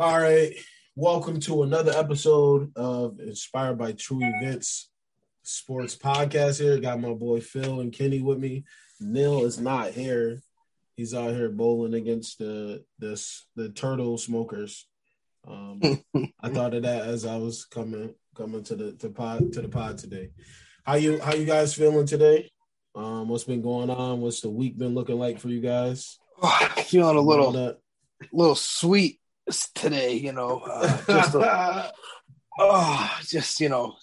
All right. Welcome to another episode of Inspired by True Events Sports Podcast here. Got my boy Phil and Kenny with me. Neil is not here. He's out here bowling against the the, the turtle smokers. Um, I thought of that as I was coming coming to the to pod to the pod today. How you how you guys feeling today? Um, what's been going on? What's the week been looking like for you guys? Oh, feeling a little little sweet today, you know. Uh, just a, oh, just you know,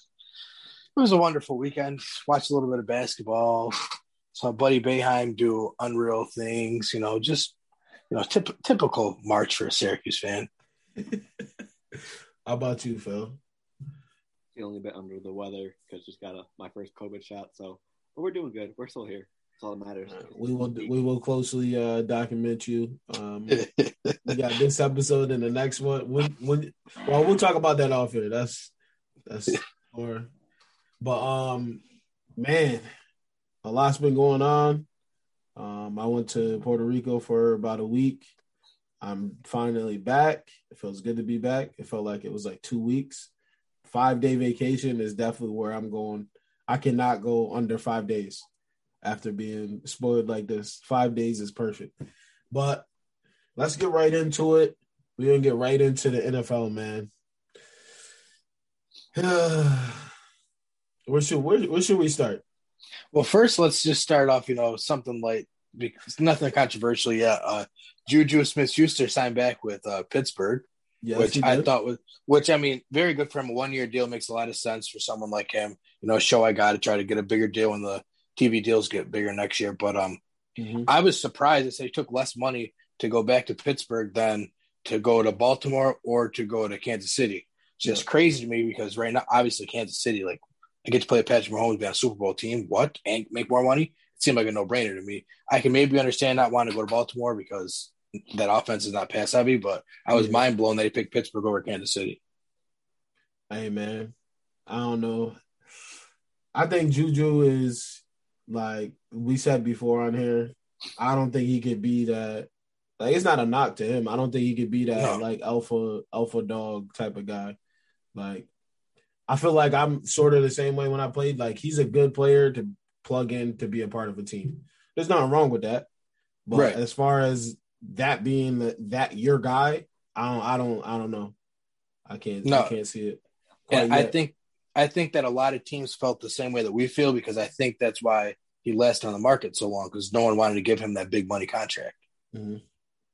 it was a wonderful weekend. Watched a little bit of basketball. Saw Buddy Boeheim do unreal things. You know, just you know, tip, typical March for a Syracuse fan. How about you, Phil? Feeling a bit under the weather because just got a, my first COVID shot. So, but we're doing good. We're still here. That's all that matters. We will we will closely uh, document you. Um, we got this episode and the next one. When, when, well, we'll talk about that off here. That's that's more. But um, man, a lot's been going on. Um, I went to Puerto Rico for about a week. I'm finally back. It feels good to be back. It felt like it was like two weeks. Five day vacation is definitely where I'm going. I cannot go under five days after being spoiled like this. Five days is perfect. But let's get right into it. We're gonna get right into the NFL, man. where should where, where should we start? Well, first let's just start off, you know, something like because nothing controversial yet. Uh Juju Smith Schuster signed back with uh Pittsburgh. Yes, which I thought was, which I mean, very good for him. A one year deal makes a lot of sense for someone like him. You know, show I got to try to get a bigger deal in the TV deals get bigger next year. But um, mm-hmm. I was surprised that he took less money to go back to Pittsburgh than to go to Baltimore or to go to Kansas City. It's just yeah. crazy to me because right now, obviously, Kansas City, like I get to play Patrick Mahomes, be on a Super Bowl team. What and make more money? It seemed like a no brainer to me. I can maybe understand not wanting to go to Baltimore because that offense is not pass heavy, but I was yeah. mind blown that he picked Pittsburgh over Kansas City. Hey man, I don't know. I think Juju is like we said before on here. I don't think he could be that. Like it's not a knock to him. I don't think he could be that no. like alpha alpha dog type of guy. Like I feel like I'm sort of the same way when I played. Like he's a good player to plug in to be a part of a team. There's nothing wrong with that. But right. as far as that being the, that your guy, I don't, I don't, I don't know. I can't, no. I can't see it. And I think, I think that a lot of teams felt the same way that we feel because I think that's why he lasted on the market so long because no one wanted to give him that big money contract. Mm-hmm.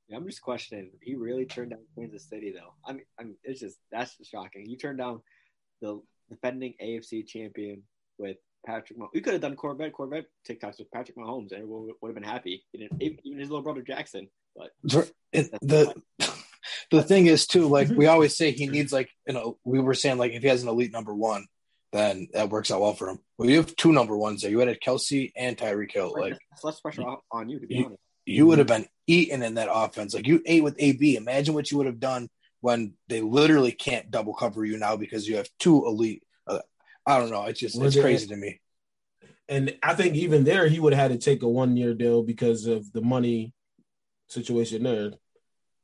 Yeah, I'm just questioning. He really turned down Kansas City, though. I mean, I mean, it's just that's just shocking. You turned down the defending AFC champion with Patrick. Mahomes. We could have done Corvette, Corvette TikToks with Patrick Mahomes, and everyone would have been happy. Even his little brother Jackson. But the the thing is too, like we always say, he needs like you know, we were saying like if he has an elite number one, then that works out well for him. Well, you have two number ones there. You had Kelce and Tyreek Hill. Like that's less pressure on you to be you, honest. You would have been eaten in that offense. Like you ate with AB. Imagine what you would have done when they literally can't double cover you now because you have two elite. Uh, I don't know. It's just it's crazy to me. And I think even there, he would have had to take a one year deal because of the money situation there.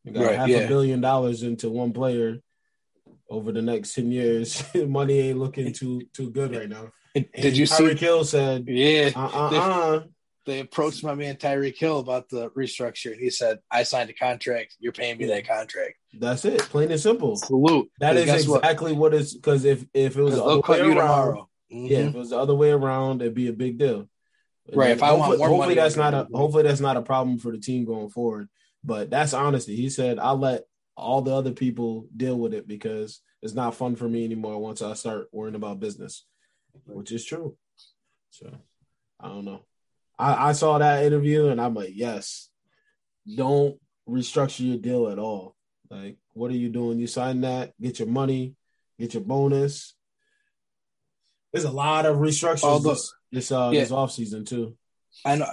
You got right, half yeah. a billion dollars into one player over the next 10 years. money ain't looking too too good right now. And Did you see Tyreek Hill said, Yeah, uh-uh. They, uh. they, approached my man Tyreek Hill about the restructure, he said, I signed a contract, you're paying me that contract. That's it, plain and simple. Salute. That is exactly what, what is because if if it was the other way around, mm-hmm. yeah, if mm-hmm. it was the other way around, it'd be a big deal. Right. if I want more hopefully money, that's not a hopefully that's not a problem for the team going forward. But that's honesty. He said, I'll let all the other people deal with it because it's not fun for me anymore once I start worrying about business, which is true. So I don't know. I, I saw that interview and I'm like, yes, don't restructure your deal at all. Like, what are you doing? You sign that, get your money, get your bonus. There's a lot of restructures this this uh yeah. this off season too. I know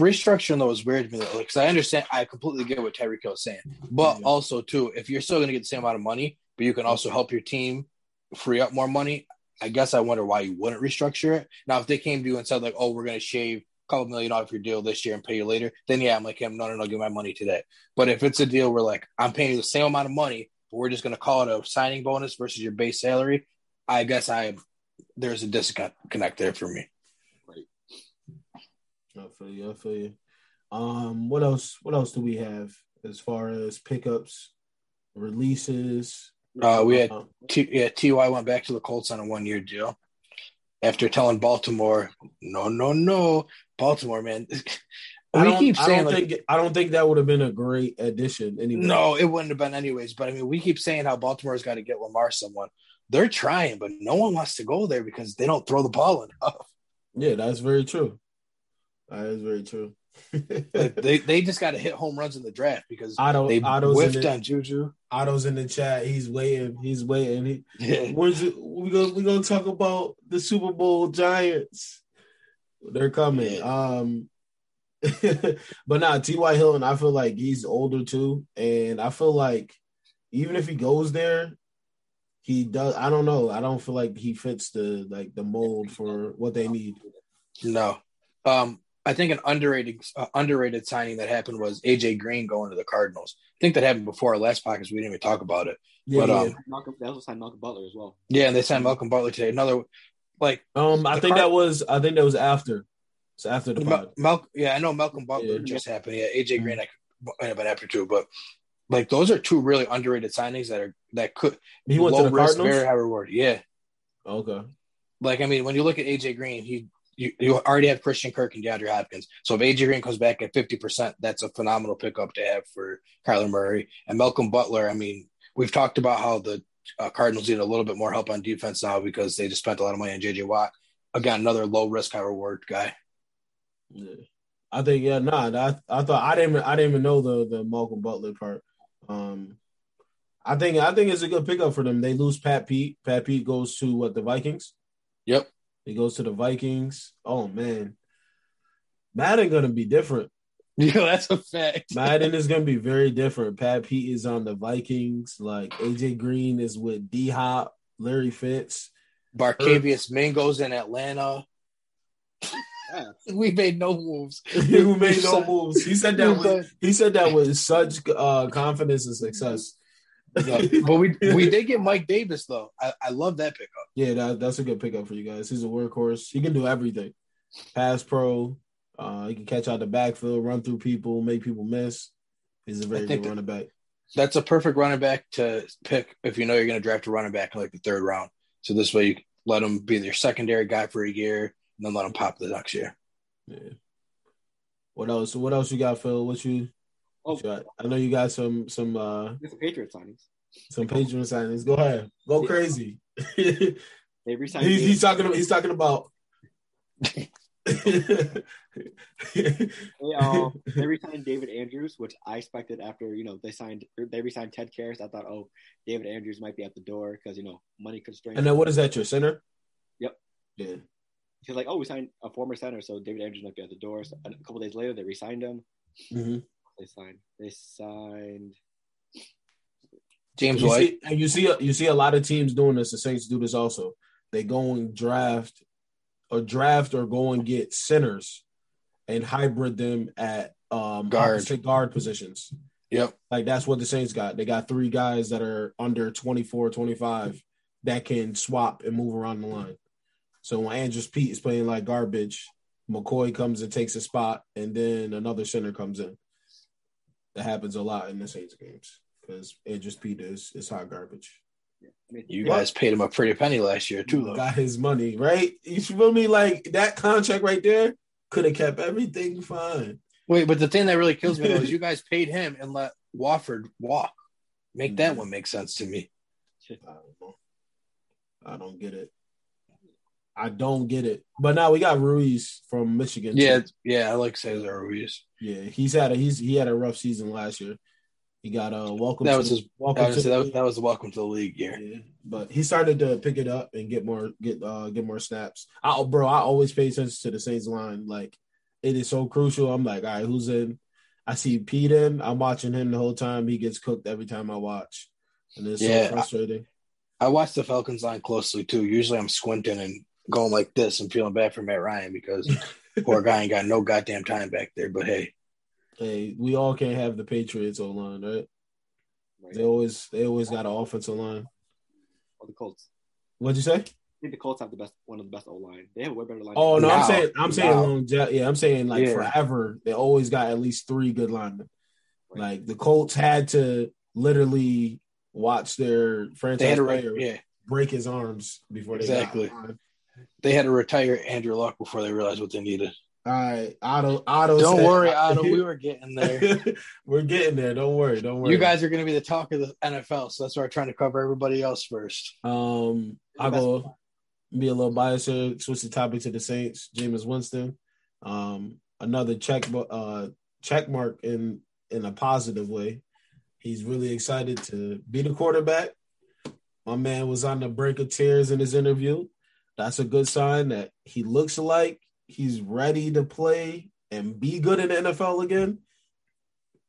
restructuring though is weird to me because I understand I completely get what Tyreek Hill is saying, but yeah. also too, if you're still going to get the same amount of money, but you can also help your team free up more money, I guess I wonder why you wouldn't restructure it. Now, if they came to you and said like, "Oh, we're going to shave a couple million off your deal this year and pay you later," then yeah, I'm like him. No, no, no, give my money today. But if it's a deal where like I'm paying you the same amount of money, but we're just going to call it a signing bonus versus your base salary. I guess I there's a disconnect there for me. I feel you. I feel you. Um, what else? What else do we have as far as pickups, releases? Uh, we had uh, T, yeah. Ty went back to the Colts on a one year deal after telling Baltimore, no, no, no, Baltimore, man. we keep saying I don't like, think I don't think that would have been a great addition anyway. No, it wouldn't have been anyways. But I mean, we keep saying how Baltimore's got to get Lamar someone. They're trying, but no one wants to go there because they don't throw the ball enough. Yeah, that's very true. That is very true. they they just got to hit home runs in the draft because Otto, they Otto's whiffed the, on Juju. Otto's in the chat. He's waiting. He's waiting. He, yeah. It, we gonna we gonna talk about the Super Bowl Giants? They're coming. Yeah. Um, but now T.Y. Hilton, I feel like he's older too, and I feel like even if he goes there, he does. I don't know. I don't feel like he fits the like the mold for what they need. No, um, I think an underrated uh, underrated signing that happened was AJ Green going to the Cardinals. I think that happened before our last podcast. We didn't even talk about it. Yeah, but, yeah. Um, Malcolm, they also signed Malcolm Butler as well. Yeah, and they signed Malcolm Butler today. Another like um, I think Card- that was I think that was after. It's after the Mal- Mal- yeah, I know Malcolm Butler yeah. just happened. Yeah, AJ Green mm-hmm. might have been after two, but like those are two really underrated signings that are that could he went low to the risk, Cardinals? very high reward. Yeah. Okay. Like I mean, when you look at AJ Green, he you, you already have Christian Kirk and DeAndre Hopkins. So if AJ Green comes back at 50%, that's a phenomenal pickup to have for Kyler Murray. And Malcolm Butler, I mean, we've talked about how the uh, Cardinals need a little bit more help on defense now because they just spent a lot of money on JJ Watt. Again, another low risk, high reward guy. Yeah. I think yeah, nah. I I thought I didn't I didn't even know the the Malcolm Butler part. Um, I think I think it's a good pickup for them. They lose Pat Pete. Pat Pete goes to what the Vikings. Yep. He goes to the Vikings. Oh man, Madden gonna be different. Yeah, that's a fact. Madden is gonna be very different. Pat Pete is on the Vikings. Like AJ Green is with D Hop, Larry Fitz, Barkevious Mingo's in Atlanta. We made no moves. we made no moves. He said that with he said that with such uh, confidence and success. Yeah. but we we did get Mike Davis though. I, I love that pickup. Yeah, that, that's a good pickup for you guys. He's a workhorse. He can do everything. Pass pro. Uh, he can catch out the backfield, run through people, make people miss. He's a very good running back. That's a perfect running back to pick if you know you're going to draft a running back in like the third round. So this way you let him be your secondary guy for a year, and then let him pop the next year. Yeah. What else? What else you got, Phil? What you Oh, I know you got some some uh some Patriot signings. Some Patriot signings. Go ahead. Go yeah. crazy. they resigned. He's, he's, talking. He's talking about. they, uh, they resigned David Andrews, which I expected after you know they signed they resigned Ted Karras. I thought, oh, David Andrews might be at the door because you know money constraints. And then what is that? Your center? Yep. Yeah. He's like, oh, we signed a former center, so David Andrews might be at the door. So a couple days later, they resigned him. Mm-hmm they signed? They signed James you White. See, and you see, you see a lot of teams doing this. The Saints do this also. They go and draft, or draft, or go and get centers, and hybrid them at um, guard guard positions. Yep. Like that's what the Saints got. They got three guys that are under 24, 25 that can swap and move around the line. So when Andrus Peat is playing like garbage, McCoy comes and takes a spot, and then another center comes in. That happens a lot in the Saints games because Andrus Peter is, is hot garbage. You guys paid him a pretty penny last year too, though. Got his money right. You feel me? Like that contract right there could have kept everything fine. Wait, but the thing that really kills me though is you guys paid him and let Warford walk. Make that mm-hmm. one make sense to me. I don't know. I don't get it. I don't get it. But now we got Ruiz from Michigan. Yeah, too. yeah, I like Cesar Ruiz. Yeah, he's had a he's he had a rough season last year. He got a welcome. That was his welcome. To, that, was, that was the welcome to the league year. Yeah, but he started to pick it up and get more get uh get more snaps. I bro, I always pay attention to the Saints line. Like it is so crucial. I'm like, all right, who's in? I see Peat in. I'm watching him the whole time. He gets cooked every time I watch, and it's yeah, so frustrating. I, I watch the Falcons line closely too. Usually, I'm squinting and going like this and feeling bad for Matt Ryan because poor guy ain't got no goddamn time back there. But hey, hey, we all can't have the Patriots O line, right? Right. They always they always got an offensive line. Or the Colts. What'd you say? I think the Colts have the best one of the best O line. They have a way better line. Oh no, now. I'm saying I'm saying long yeah, I'm saying like yeah. forever. They always got at least three good linemen. Right. Like the Colts had to literally watch their franchise player yeah. break his arms before they exactly. They had to retire Andrew Luck before they realized what they needed. All right, Otto. Otto. Don't said, worry, Otto. we were getting there. we're getting there. Don't worry. Don't worry. You guys are going to be the talk of the NFL, so that's why we're trying to cover everybody else first. Um, I'll go be a little biased here. Switch the topic to the Saints. Jameis Winston. Um, another check, uh, check mark in in a positive way. He's really excited to be the quarterback. My man was on the brink of tears in his interview. That's a good sign that he looks like he's ready to play and be good in the NFL again.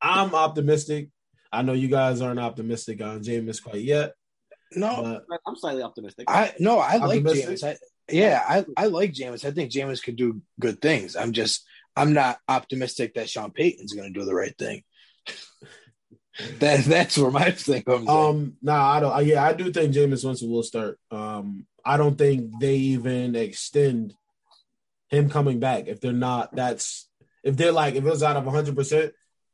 I'm optimistic. I know you guys aren't optimistic on Jameis quite yet. No, I'm slightly optimistic. I no, I optimistic. like Jameis. I, yeah, I, I like Jameis. I think Jameis could do good things. I'm just I'm not optimistic that Sean Payton's going to do the right thing. that that's where my thing comes. Um, in. nah, I don't. Yeah, I do think Jameis Winston will start. Um, I don't think they even extend him coming back. If they're not, that's if they're like if it was out of 100, percent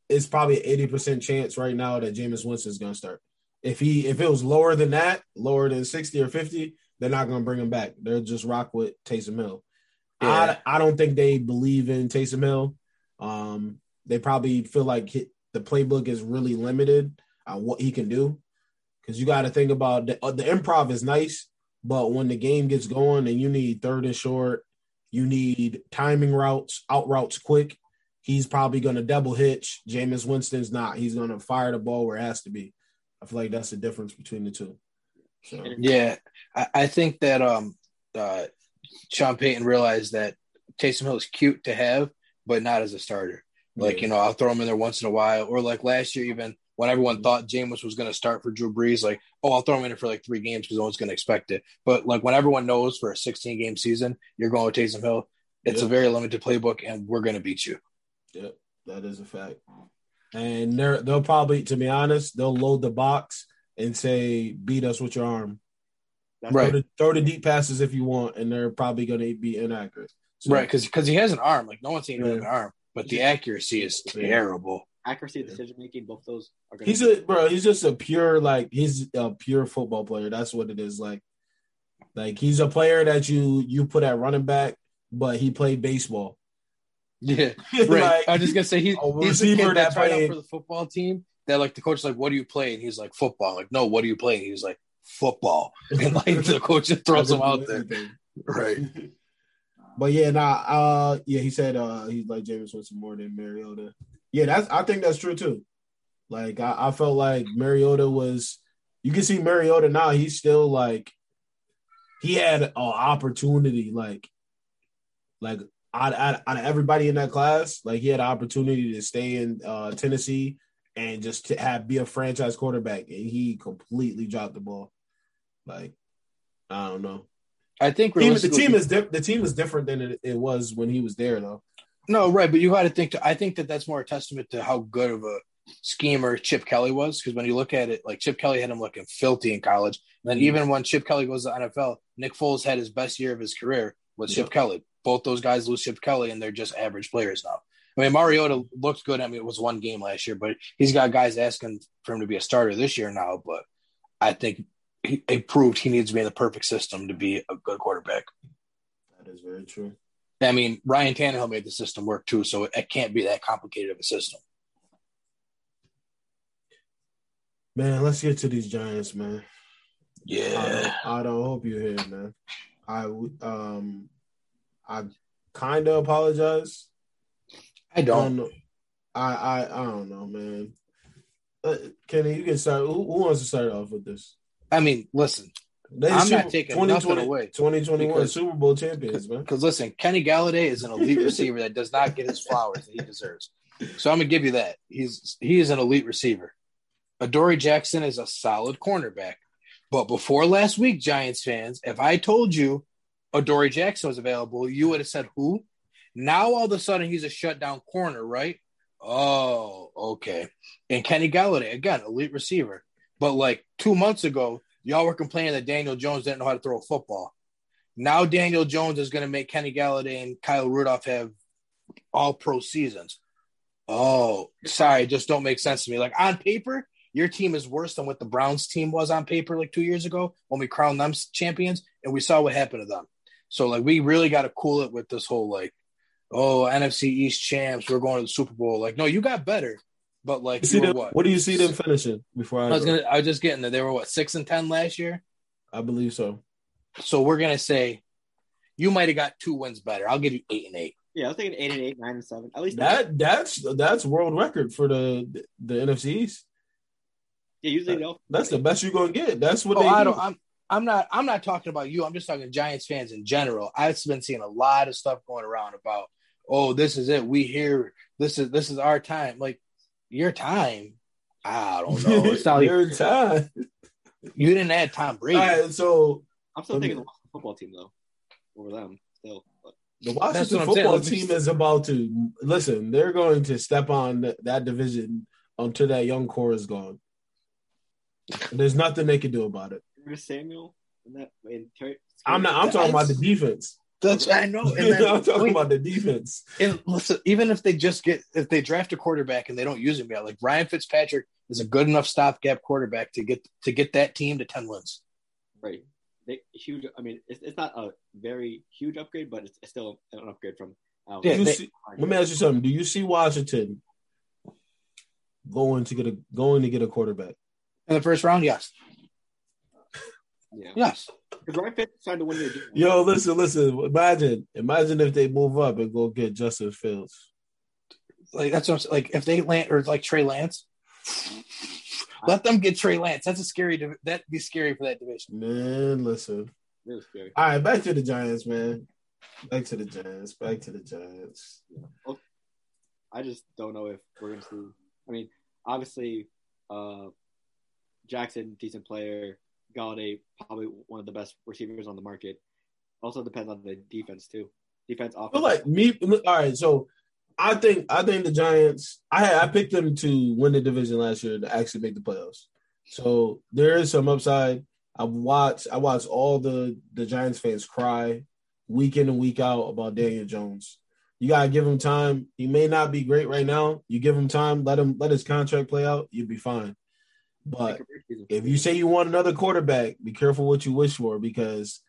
it's probably 80 percent chance right now that Jameis Winston is going to start. If he if it was lower than that, lower than 60 or 50, they're not going to bring him back. They'll just rock with Taysom Hill. Yeah. I I don't think they believe in Taysom Hill. Um, they probably feel like he, the playbook is really limited on what he can do. Because you got to think about the, uh, the improv is nice, but when the game gets going and you need third and short you need timing routes, out routes quick. He's probably going to double hitch. Jameis Winston's not. He's going to fire the ball where it has to be. I feel like that's the difference between the two. So. Yeah, I, I think that um, uh, Sean Payton realized that Taysom Hill is cute to have, but not as a starter. Like yeah. you know, I'll throw him in there once in a while, or like last year, even when everyone mm-hmm. thought Jameis was going to start for Drew Brees, like, oh, I'll throw him in for like three games because no one's going to expect it. But like when everyone knows for a 16 game season, you're going with Taysom Hill, it's yep. a very limited playbook, and we're going to beat you. Yep, that is a fact. And they're, they'll probably, to be honest, they'll load the box and say, beat us with your arm. right. Throw the, throw the, deep passes if you want, and they're probably going to be inaccurate. So, right, because he has an arm. Like no one's seen yeah. an arm, but the accuracy is terrible accuracy, decision making, both those are going. He's a bro. He's just a pure like he's a pure football player. That's what it is. Like, like he's a player that you you put at running back, but he played baseball. Yeah, right. like, I was just gonna say he, he's the kid that tried out for the football team. That like the coach is like, "What do you play?" And he's like, "Football." Like, no, what do you play? And he's like, "Football." And like the coach just throws him out there. Right. But yeah, nah, uh, yeah, he said uh, he's like Jameis Winston more than Mariota. Yeah, that's I think that's true too. Like I, I felt like Mariota was you can see Mariota now, he's still like he had an opportunity, like like out, out, out of everybody in that class, like he had an opportunity to stay in uh, Tennessee and just to have be a franchise quarterback, and he completely dropped the ball. Like I don't know. I think team, the team is di- the team is different than it, it was when he was there, though. No, right, but you got to think. To, I think that that's more a testament to how good of a schemer Chip Kelly was. Because when you look at it, like Chip Kelly had him looking filthy in college, and then mm-hmm. even when Chip Kelly goes to NFL, Nick Foles had his best year of his career with Chip Kelly. Both those guys lose Chip Kelly, and they're just average players now. I mean, Mariota looked good. I mean, it was one game last year, but he's got guys asking for him to be a starter this year now. But I think he, he proved he needs to be in the perfect system to be a good quarterback. That is very true. I mean, Ryan Tannehill made the system work too, so it, it can't be that complicated of a system. Man, let's get to these Giants, man. Yeah, I, I don't hope you hear, man. I um, I kind of apologize. I don't. I, I I don't know, man. Uh, Kenny, you can start. Who, who wants to start off with this? I mean, listen, they I'm not taking nothing away. 2021 Super Bowl champions, man. Because listen, Kenny Golladay is an elite receiver that does not get his flowers that he deserves. So I'm gonna give you that. He's he is an elite receiver. Adoree Jackson is a solid cornerback. But before last week, Giants fans, if I told you Adoree Jackson was available, you would have said who? Now all of a sudden he's a shutdown corner, right? Oh, okay. And Kenny Golladay, again, elite receiver. But like two months ago, y'all were complaining that Daniel Jones didn't know how to throw a football. Now Daniel Jones is going to make Kenny Golladay and Kyle Rudolph have all pro seasons. Oh, sorry, just don't make sense to me. Like on paper, your team is worse than what the Browns team was on paper like two years ago when we crowned them champions, and we saw what happened to them. So like we really got to cool it with this whole like, oh NFC East champs, we're going to the Super Bowl. Like, no, you got better, but like, see them, what? What do you see them finishing? Before I, I was gonna, I was just getting there. They were what six and ten last year. I believe so. So we're gonna say you might have got two wins better. I'll give you eight and eight. Yeah, I was thinking eight and eight, nine and seven. At least that that's that's world record for the the NFCs. Yeah, usually that, that's the best you're gonna get. That's what oh, they. I do. don't. I'm I'm not. I'm not talking about you. I'm just talking Giants fans in general. I've been seeing a lot of stuff going around about, oh, this is it. We here. This is this is our time. Like your time. I don't know. It's not your like, time. You didn't add Tom Brady. All right, so I'm still thinking the football team though over them still. But. The Washington football team is about to listen. They're going to step on that division until that young core is gone. There's nothing they can do about it. Samuel and that. And Terry, I'm not. I'm talking about the defense. That's I know. And then, I'm talking about the defense. And listen, even if they just get if they draft a quarterback and they don't use him yet, like Ryan Fitzpatrick is a good enough stopgap quarterback to get to get that team to ten wins. Right. They, huge. I mean, it's, it's not a very huge upgrade, but it's, it's still an upgrade from. Um, yeah, they, see, let me ask you something. Do you see Washington going to get a going to get a quarterback in the first round? Yes. Yeah. Yes. Because Ryan Fitz trying to win your. Yo, listen, listen. Imagine, imagine if they move up and go get Justin Fields. Like that's what I'm like. If they land or like Trey Lance, let them get Trey Lance. That's a scary. That'd be scary for that division. Man, listen. All right, back to the Giants, man. Back to the Giants. Back to the Giants. I just don't know if we're going to see. I mean, obviously, uh, Jackson, decent player. Golladay, probably one of the best receivers on the market. Also depends on the defense too. Defense, offense. Like me. All right, so I think I think the Giants. I had, I picked them to win the division last year to actually make the playoffs. So there is some upside. I watched I watched all the the Giants fans cry week in and week out about Daniel Jones. You gotta give him time. He may not be great right now. You give him time, let him let his contract play out. You'll be fine. But if you say you want another quarterback, be careful what you wish for because,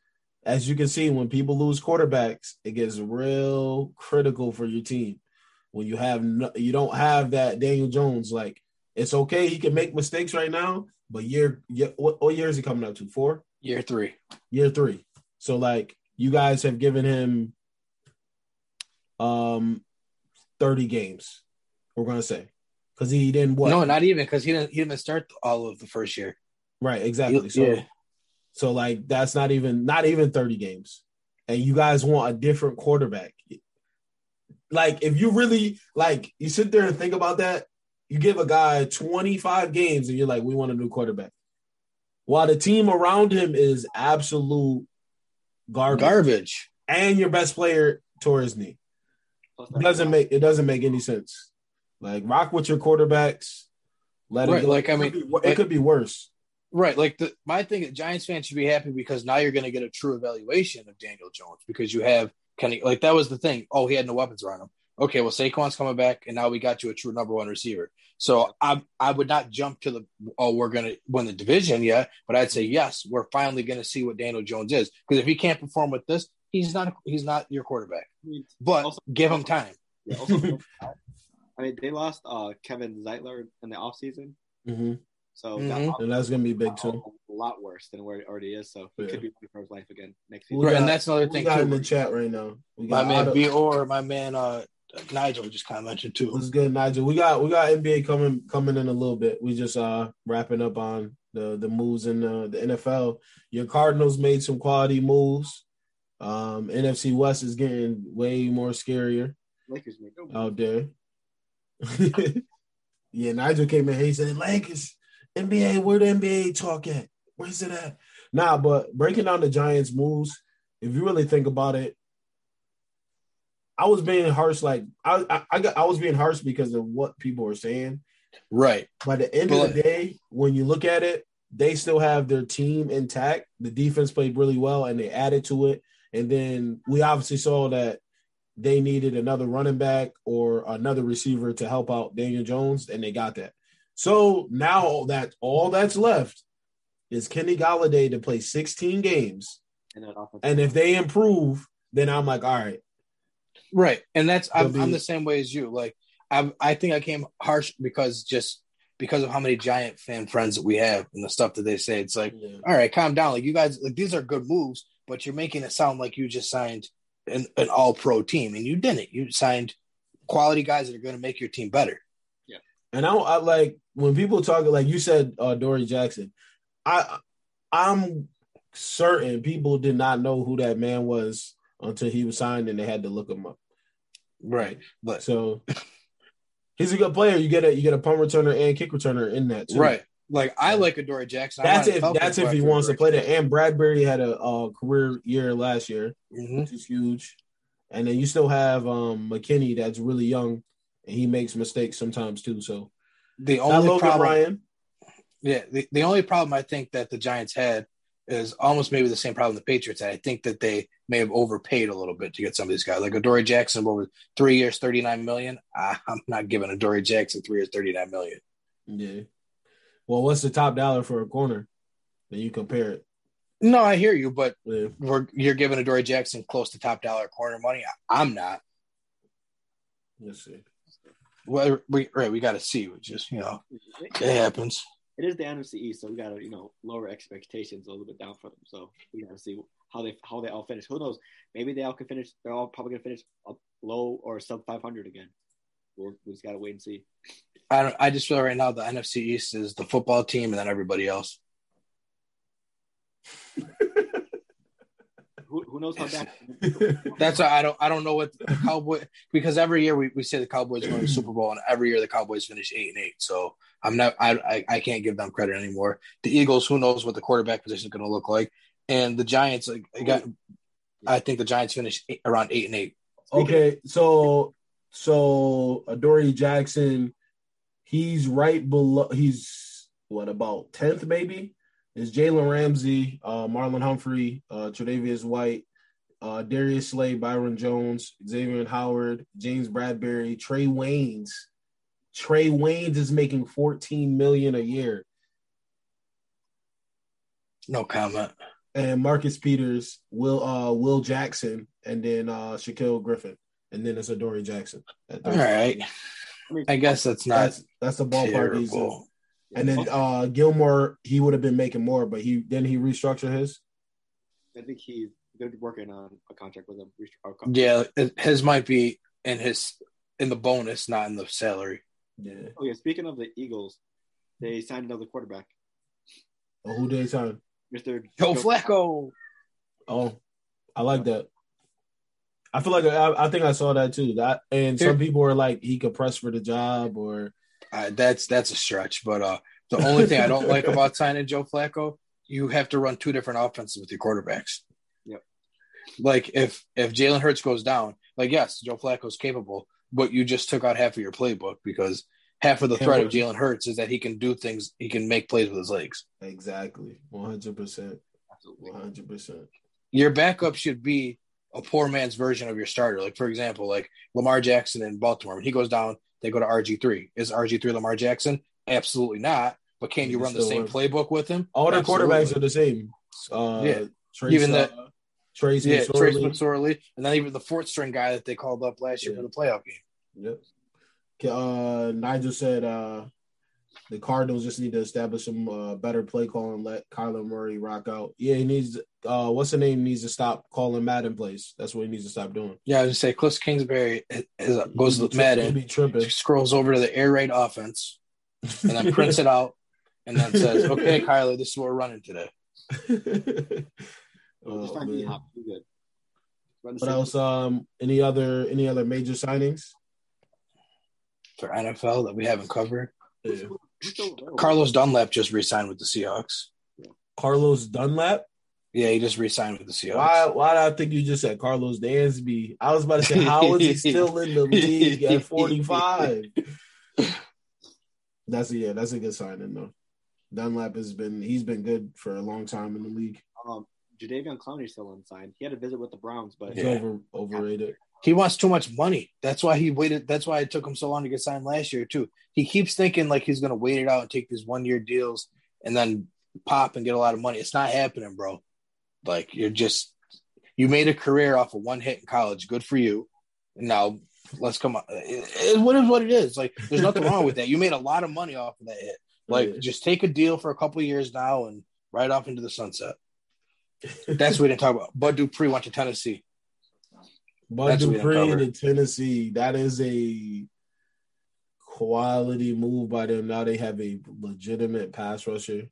as you can see, when people lose quarterbacks, it gets real critical for your team. When you have no, you don't have that Daniel Jones, like it's okay, he can make mistakes right now, but year, year what, what year is he coming up to? Four? Year three. Year three. So like you guys have given him um 30 games, we're gonna say because he didn't what? No, not even because he didn't. He didn't start all of the first year. Right. Exactly. He, so, yeah. so like that's not even not even thirty games, and you guys want a different quarterback. Like if you really like, you sit there and think about that. You give a guy twenty five games, and you're like, we want a new quarterback. While the team around him is absolute garbage, garbage, and your best player tore his knee. It doesn't make it doesn't make any sense. Like rock with your quarterbacks. Let right, like I mean, it could, be, it could be worse. Right, like the my thing, Giants fans should be happy because now you're going to get a true evaluation of Daniel Jones because you have Kenny. Like that was the thing. Oh, he had no weapons around him. Okay, well Saquon's coming back, and now we got you a true number one receiver. So I I would not jump to the oh we're going to win the division yet, but I'd say yes, we're finally going to see what Daniel Jones is because if he can't perform with this, he's not he's not your quarterback. But also, give him time. Yeah, also, I mean, they lost uh, Kevin Zeitler in the offseason. Mm-hmm. So mm-hmm. that and that's gonna be big too. A lot worse than where it already is. So he yeah. could be for his life again next season. Right, and that's another thing got too. in the chat right now. We got my man B or my man uh, Nigel just commented too. What's good, Nigel? We got we got NBA coming coming in a little bit. We just uh wrapping up on the the moves in the, the NFL. Your Cardinals made some quality moves. Um, NFC West is getting way more scarier Lakers out there. yeah, Nigel came in. He said, "Lakers, NBA, where the NBA talk at? Where's it at?" Nah, but breaking down the Giants' moves, if you really think about it, I was being harsh. Like I, I, I, got, I was being harsh because of what people were saying. Right. By the end but, of the day, when you look at it, they still have their team intact. The defense played really well and they added to it. And then we obviously saw that they needed another running back or another receiver to help out Daniel Jones, and they got that. So now that all that's left is Kenny Golladay to play 16 games. And if they improve, then I'm like, all right. Right. And that's I'm, be, I'm the same way as you. Like I I think I came harsh because just because of how many giant fan friends that we have and the stuff that they say. It's like, yeah. all right, calm down. Like you guys like these are good moves, but you're making it sound like you just signed an, an all pro team and you didn't. You signed quality guys that are going to make your team better. Yeah. And I, I like when people talk like you said, uh, Dory Jackson. I I'm certain people did not know who that man was until he was signed and they had to look him up. Right. But so he's a good player. You get a you get a punt returner and kick returner in that too. Right. Like I like Adoree Jackson. That's if that's if he wants to play that. And Bradberry had a, a career year last year, mm-hmm. which is huge. And then you still have um McKinney that's really young and he makes mistakes sometimes too. So the only problem, Ryan. Yeah, the, the only problem I think that the Giants had is almost maybe the same problem the Patriots had. I think that they may have overpaid a little bit to get some of these guys. Like Adoree Jackson over three years, thirty nine million. I'm not giving Adoree Jackson three years, thirty nine million. Yeah. Well, what's the top dollar for a corner? Then you compare it. No, I hear you, but yeah. you're giving Adoree Jackson close to top dollar corner money. I'm not. Let's see. Well, we right, we got to see. Which just you know, it happens. It is the NFC East, so we got to you know lower expectations a little bit down for them. So we got to see how they how they all finish. Who knows? Maybe they all can finish. They're all probably gonna finish up low or sub 500 again. We're, we just got to wait and see. I don't. I just feel right now the NFC East is the football team and then everybody else. who, who knows how that? That's why I don't. I don't know what the Cowboy because every year we, we say the Cowboys going to the Super Bowl and every year the Cowboys finish eight and eight. So I'm not. I I, I can't give them credit anymore. The Eagles. Who knows what the quarterback position is going to look like? And the Giants. Like, I got. I think the Giants finished eight, around eight and eight. Okay, so so Adoree Jackson He's right below. He's what about tenth maybe? Is Jalen Ramsey, uh, Marlon Humphrey, uh, Tre'Davious White, uh, Darius Slay, Byron Jones, Xavier Howard, James Bradberry, Trae Waynes. Trae Waynes is making 14 million a year. No comment. And Marcus Peters, Will uh Will Jackson, and then uh Shaquill Griffin, and then it's Adoree Jackson. All right. I guess that's not that's, that's the ballpark he's in. And then uh Gilmore, he would have been making more, but he then he restructured his. I think he's going to be working on a contract with him. Yeah, his might be in his in the bonus, not in the salary. Yeah. Oh yeah. Speaking of the Eagles, they signed another quarterback. Oh, who did they sign? Mister Joe Flacco. Oh, I like that. I feel like I, I think I saw that too. That and some people are like he could press for the job or uh, that's that's a stretch. But uh, the only thing I don't like about signing Joe Flacco, you have to run two different offenses with your quarterbacks. Yep. Like if if Jalen Hurts goes down, like yes, Joe Flacco's capable, but you just took out half of your playbook because half of the threat of Jalen Hurts is that he can do things, he can make plays with his legs. Exactly, one hundred percent, one hundred percent. Your backup should be a poor man's version of your starter. Like for example, like Lamar Jackson in Baltimore, when he goes down, they go to RG three. Is RG three Lamar Jackson? Absolutely not. But can you run the same playbook with him? All the quarterbacks are the same. Uh, yeah, Trace, even that. Uh, Trace yeah, Trace McSorley, and then even the fourth string guy that they called up last year yeah. for the playoff game. Yep. Uh, Nigel said uh, the Cardinals just need to establish some uh, better play call and let Kyler Murray rock out. Yeah, he needs. Uh, what's the name? Needs to stop calling Madden plays. That's what he needs to stop doing. Yeah, I was say Cliff Kingsbury is, goes to Madden, be tripping. scrolls over to the air raid offense, and then prints it out, and then says, "Okay, Kyler, this is what we're running today." oh, what else? Um, any other any other major signings for NFL that we haven't covered? Yeah. Carlos Dunlap just re-signed with the Seahawks. Carlos Dunlap? Yeah, he just re-signed with the Seahawks. Why? Why did I think you just said Karlos Dansby? I was about to say, how is he still in the league at forty-five? That's a yeah, that's a good signing though. Dunlap has been he's been good for a long time in the league. Um, Jadeveon Clowney still unsigned. He had a visit with the Browns, but yeah. over overrated. He wants too much money. That's why he waited. That's why it took him so long to get signed last year too. He keeps thinking like he's going to wait it out and take these one year deals and then pop and get a lot of money. It's not happening, bro. Like you're just you made a career off of one hit in college. Good for you. Now let's come on. It, it, what is what it is. Like there's nothing wrong with that. You made a lot of money off of that hit. Like just take a deal for a couple years now and right off into the sunset. That's what we didn't talk about. Bud Dupree went to Tennessee. Bud Dupree to Tennessee. That is a quality move by them. Now they have a legitimate pass rusher.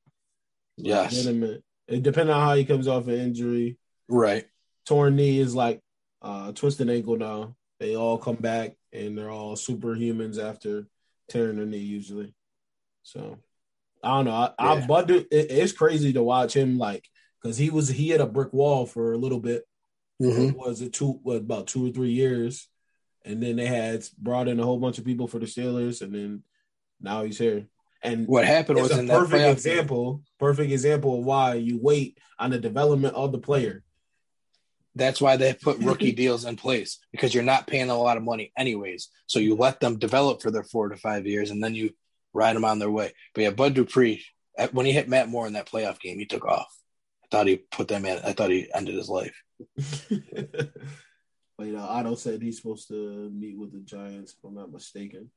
Yes. Legitimate. It depends on how he comes off an injury. Right. Torn knee is like uh twisted ankle now. They all come back and they're all superhumans after tearing their knee usually. So I don't know. I, yeah. I Bud, it, it's crazy to watch him like because he was he hit a brick wall for a little bit. Mm-hmm. Was it two? What, about two or three years, and then they had brought in a whole bunch of people for the Steelers, and then now he's here. And what happened was a perfect example, game. perfect example of why you wait on the development of the player. That's why they put rookie deals in place because you're not paying a lot of money anyways. So you let them develop for their four to five years, and then you ride them on their way. But yeah, Bud Dupree, when he hit Matt Moore in that playoff game, he took off. I thought he put that man. I thought he ended his life. but you know, Otto said he's supposed to meet with the Giants, if I'm not mistaken.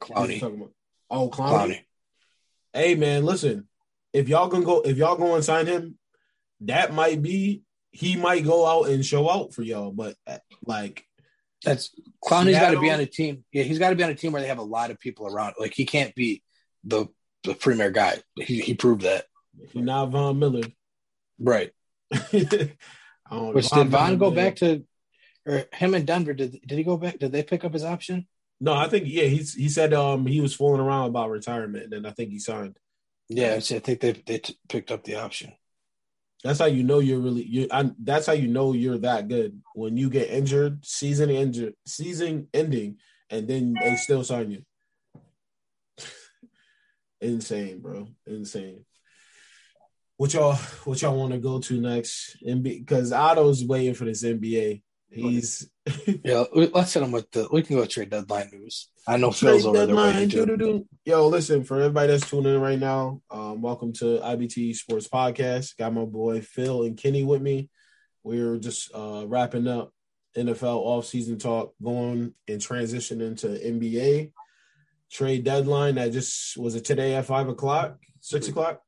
Clowney. About, oh, Clowney. Clowney. Hey man, listen. If y'all gonna go, if y'all go and sign him, that might be he might go out and show out for y'all. But like, that's Clowney's got to be on a team. Yeah, he's got to be on a team where they have a lot of people around. Like he can't be the the premier guy. He he proved that. He's not Von Miller, right? Which did Von go back to, or him and Denver? Did did he go back? Did they pick up his option? No, I think yeah. He's he said um he was fooling around about retirement, and then I think he signed. Yeah, I think they they t- picked up the option. That's how you know you're really you. That's how you know you're that good when you get injured, season injured, season ending, and then they still sign you. Insane, bro. Insane. What y'all what y'all want to go to next? And because Otto's waiting for this NBA. He's yeah. Let's hit him with the. We can go trade deadline news. I know Phil's over there waiting too. Yo, listen for everybody that's tuning in right now. Um, welcome to IBT Sports Podcast. Got my boy Phil and Kenny with me. We're just uh, wrapping up NFL offseason talk, going and transition into NBA trade deadline. That just was it today at five o'clock, six o'clock,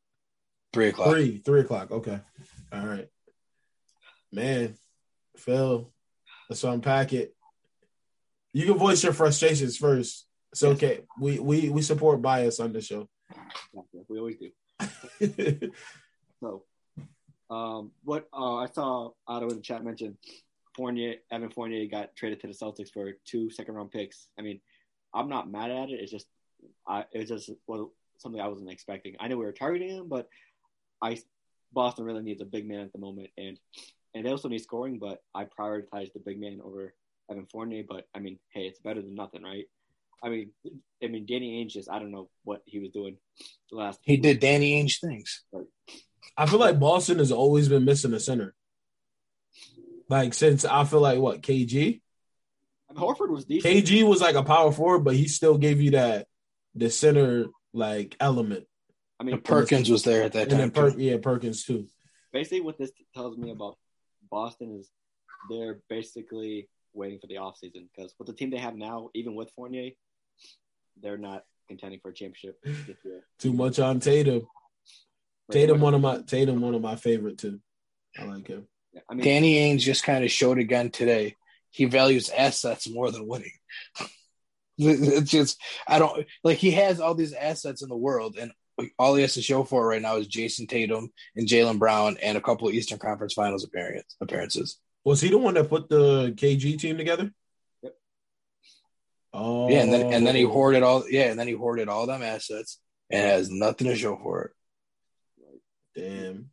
three o'clock, three three o'clock. Okay, all right, man, Phil Let's unpack it. You can voice your frustrations first. It's okay. We we we support bias on the show. We always do. so, um, what uh, I saw Otto in the chat mentioned Fournier, Evan Fournier got traded to the Celtics for two second round picks. I mean, I'm not mad at it. It's just, I it was just well, something I wasn't expecting. I know we were targeting him, but I Boston really needs a big man at the moment, and and they also need scoring, but I prioritize the big man over Evan Fournier. But I mean, hey, it's better than nothing, right? I mean, I mean, Danny Ainge just I don't know what he was doing the last. He did Danny Ainge things. I feel like Boston has always been missing a center. Like since I feel like what KG. I mean, Horford was decent. KG was like a power forward, but he still gave you that the center like element. I mean, Perkins was there at that time. Per- yeah, Perkins too. Basically, what this tells me about Boston is they're basically waiting for the offseason because with the team they have now, even with Fournier, they're not contending for a championship this year. Too much on Tatum. Tatum one of my Tatum one of my favorite too. I like him. Yeah, I mean, Danny Ainge just kind of showed again today. He values assets more than winning. it's just I don't like he has all these assets in the world, and all he has to show for it right now is Jayson Tatum and Jaylen Brown and a couple of Eastern Conference Finals appearance, appearances. Was he the one that put the KG team together? Yep. Oh, yeah, and then and then he hoarded all yeah, and then he hoarded all them assets and has nothing to show for it. Damn.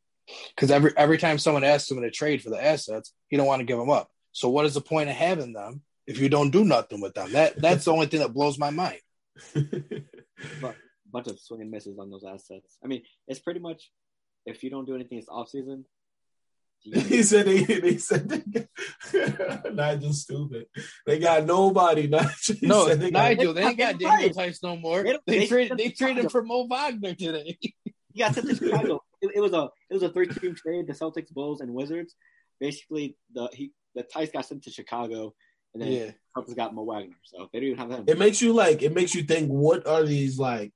Because every every time someone asks him to trade for the assets, he don't want to give them up. So what is the point of having them if you don't do nothing with them? That that's the only thing that blows my mind. but bunch of swing and misses on those assets. I mean, it's pretty much if you don't do anything this offseason, he said he, he said they, Nigel's stupid. They got nobody. Nigel, no, they Nigel, got, they ain't got Daniel Theis no more. They, they, they traded they traded for Mo Wagner today. He got sent to Chicago. It, it, was a it was a three team trade. The Celtics, Bulls, and Wizards. Basically, the he the Theis got sent to Chicago, and then yeah. Celtics got Mo Wagner. So they don't even have him. It makes you like it makes you think. What are these like?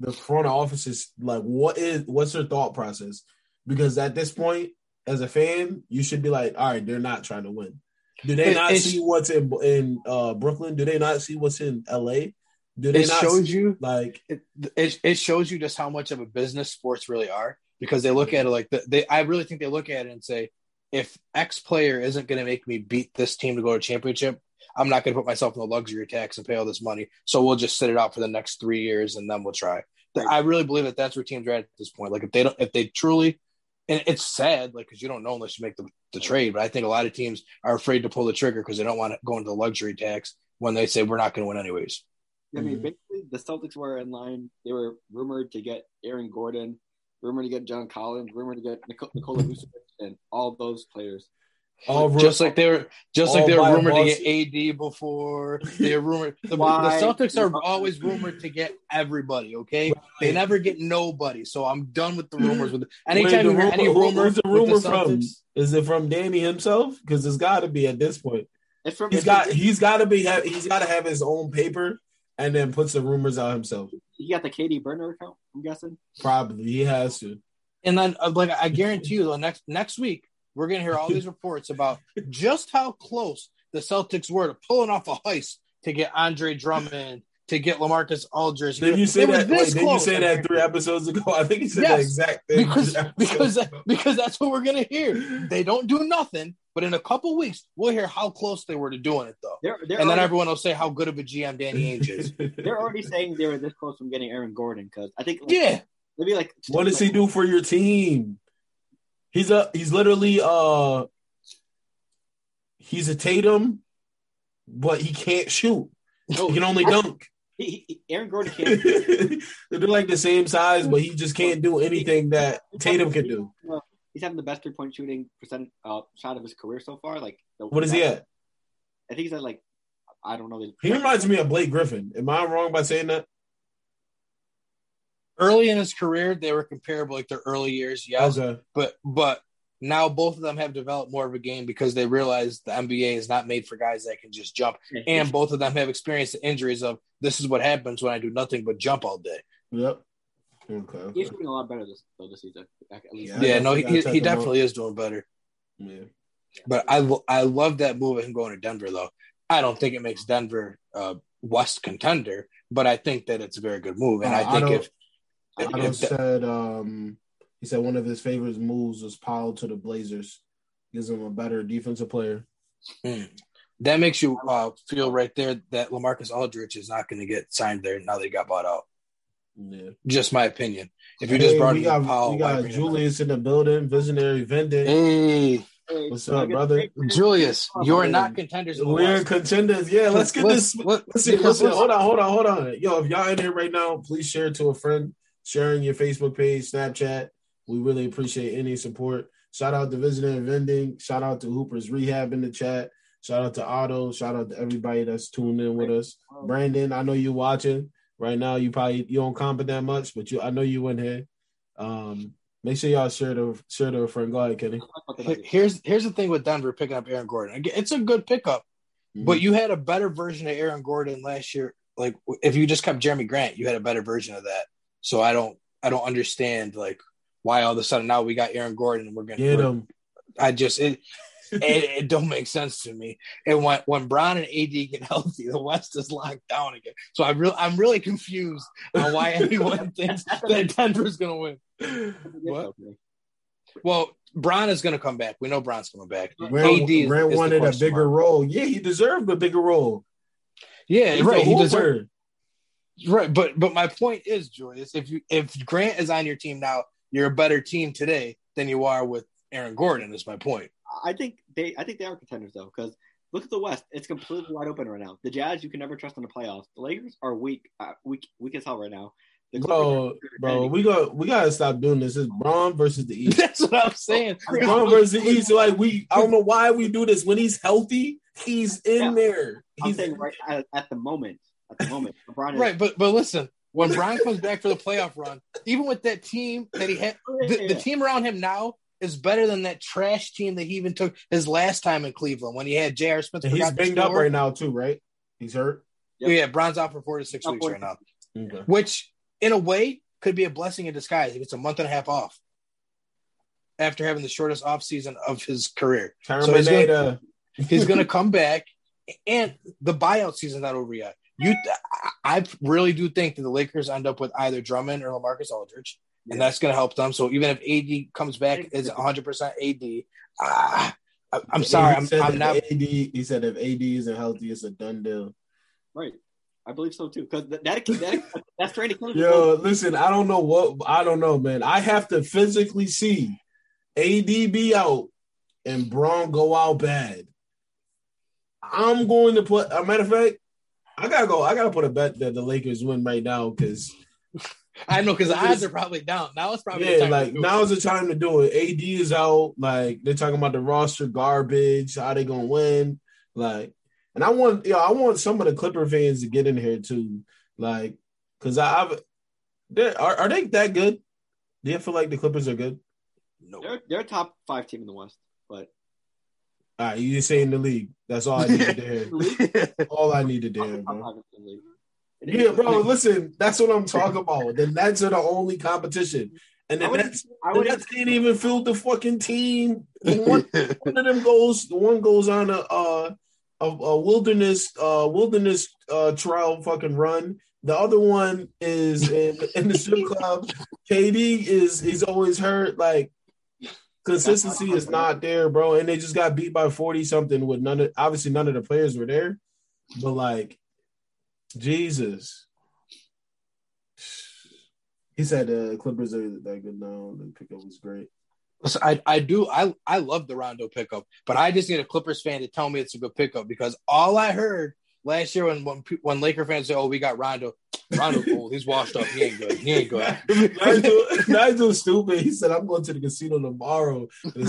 The front office is like what is what's their thought process? Because at this point, as a fan, you should be like, all right, they're not trying to win. Do they not see what's in in uh, Brooklyn? Do they not see what's in LA? Do they it not shows see, you like it, it, it? shows you just how much of a business sports really are because they look at it like the, they. I really think they look at it and say, if X player isn't going to make me beat this team to go to championship, I'm not going to put myself in the luxury tax and pay all this money. So we'll just sit it out for the next three years and then we'll try. I really believe that that's where teams are at, at this point. Like if they don't, if they truly and it's sad, like because you don't know unless you make the, the trade. But I think a lot of teams are afraid to pull the trigger because they don't want to go into the luxury tax when they say we're not going to win anyways. I mean, mm-hmm. basically, the Celtics were in line. They were rumored to get Aaron Gordon, rumored to get John Collins, rumored to get Nikola Vucevic, and all those players. All just like they were, just like they were rumored to get AD before. They were rumored. The, the, Celtics are always rumored to get everybody. Okay, right. they never get nobody. So I'm done with the rumors. With anytime Wait, you hear any rumors, the rumor from? Is it from Danny himself? Because it's got to be at this point. It's from. He's got. He's got to be. He's got to have his own paper, and then puts the rumors out himself. He got the KD burner account. I'm guessing. Probably he has to. And then, uh, like, I guarantee you, the next next week we're going to hear all these reports about just how close the Celtics were to pulling off a heist to get Andre Drummond, to get LaMarcus Aldridge. Did you say that? Wait, did you say that three episodes ago? I think you said yes, exact thing. Because because, because that's what we're gonna hear. They don't do nothing, but in a couple weeks we'll hear how close they were to doing it, though. They're, they're and then everyone will say how good of a GM Danny Ainge is. They're already saying they were this close from getting Aaron Gordon because I think like, yeah. Maybe like what does like, he do for your team? He's a he's literally uh he's a Tatum, but he can't shoot. No, he can only dunk. He, he, Aaron Gordon can't. They're like the same size, but he just can't do anything that Tatum can do. He's having the best three point shooting percent uh, shot of his career so far. Like, the, what is he at? I think he's at like I don't know. He reminds me of Blake Griffin. Am I wrong by saying that? Early in his career they were comparable like their early years yeah. okay. but but now both of them have developed more of a game because they realize the NBA is not made for guys that can just jump. And both of them have experienced the injuries of this is what happens when I do nothing but jump all day. Yep. Okay, okay. he's doing a lot better this, this season yeah, yeah no he, he definitely is doing better. Yeah. But I I love that move of him going to Denver though. I don't think it makes Denver uh West contender but I think that it's a very good move. And uh, I think I if Otto said um, he said one of his favorite moves was Powell to the Blazers, gives him a better defensive player. Mm. That makes you uh, feel right there that LaMarcus Aldridge is not going to get signed there now they got bought out. Yeah. Just my opinion. If you hey, just brought we got, Powell, we got Julius in the building, visionary vending. Hey. What's up, brother? Julius, you're not contenders. We're contenders. Yeah, let's get let's, this. Let's, let's see. Listen, hold on, hold on, hold on. Yo, if y'all in here right now, please share it to a friend sharing your Facebook page, Snapchat. We really appreciate any support. Shout out to Visiting and Vending. Shout out to Hooper's Rehab in the chat. Shout out to Otto. Shout out to everybody that's tuned in with us. Brandon, I know you're watching right now. You probably you don't comment that much, but you I know you in here. Um, make sure y'all share the share the friend. Go ahead, Kenny. Here's here's the thing with Denver picking up Aaron Gordon. It's a good pickup, mm-hmm. but you had a better version of Aaron Gordon last year. Like if you just kept Jerami Grant, you had a better version of that. So I don't I don't understand like why all of a sudden now we got Aaron Gordon and we're gonna get him. I just it, it, it don't make sense to me. And when when Brown and AD get healthy, the West is locked down again. So I really I'm really confused on why anyone thinks that Denver's gonna win. What? Well, Brown is going to come back. We know Brown's coming back. Grant, AD is, Grant wanted a bigger mark. role. Yeah, he deserved a bigger role. Yeah, He's right. He deserved. Right, but but my point is, Julius, if you if Grant is on your team now, you're a better team today than you are with Aaron Gordon. Is my point. I think they I think they are contenders though because Look at the West; it's completely wide open right now. The Jazz, you can never trust in the playoffs. The Lakers are weak, uh, weak, weak as hell right now. bro, bro, we got we gotta stop doing this. It's Bron versus the East. That's what I'm saying. Bron versus the East. Like we, I don't know why we do this. When he's healthy, he's in yeah. there. He's saying right at, at, the moment. At the moment, LeBron is, right. But but listen, when Bron comes back for the playoff run, even with that team that he had, the, the team around him now is better than that trash team that he even took his last time in Cleveland when he had J.R. Smith. he's banged up right now too, right? He's hurt. Yep. Yeah, Bron's out for four to six weeks right now, okay. which in a way could be a blessing in disguise if it's a month and a half off after having the shortest off season of his career. Terminator. So he's going to come back, and the buyout season's not over yet. You, I really do think that the Lakers end up with either Drummond or LaMarcus Aldridge and that's going to help them. So even if AD comes back as 100 percent AD, uh, I'm sorry, I'm, I'm not. AD, he said if AD isn't healthy, it's a done deal. Right. I believe so too. Because that, that, that's training. Yo, listen, I don't know what I don't know, man. I have to physically see AD be out and Bron go out bad. I'm going to put a matter of fact, I gotta go. I gotta put a bet that the Lakers win right now because I know because the odds are probably down. Now it's probably yeah, like now is the time to do it. AD is out. Like they're talking about the roster garbage. How they gonna win? Like, and I want, yeah, I want some of the Clipper fans to get in here too. Like, because I've, they are are they that good? Do you feel like the Clippers are good? No, they're they're a top five team in the West, but. All right, you just say in the league. That's all I needed to hear. all I needed to hear, bro. Yeah, bro. Listen, that's what I'm talking about. The Nets are the only competition, and the Nets, the Nets can't even field the fucking team. One, one of them goes, one goes on a uh, a, a wilderness uh, wilderness uh, trial fucking run. The other one is in, in the strip club. KD is he's always hurt. Like consistency is not there, bro. And they just got beat by forty something with none of obviously none of the players were there, but like Jesus. He said uh, Clippers are that good now. The pickup was great. Listen, I, I do I I love the Rondo pickup, but I just need a Clippers fan to tell me it's a good pickup because all I heard last year when when, when Laker fans say, "Oh, we got Rondo," Rondo cool, he's washed up, he ain't good, he ain't good. Nigel, Nigel stupid. He said, "I'm going to the casino tomorrow."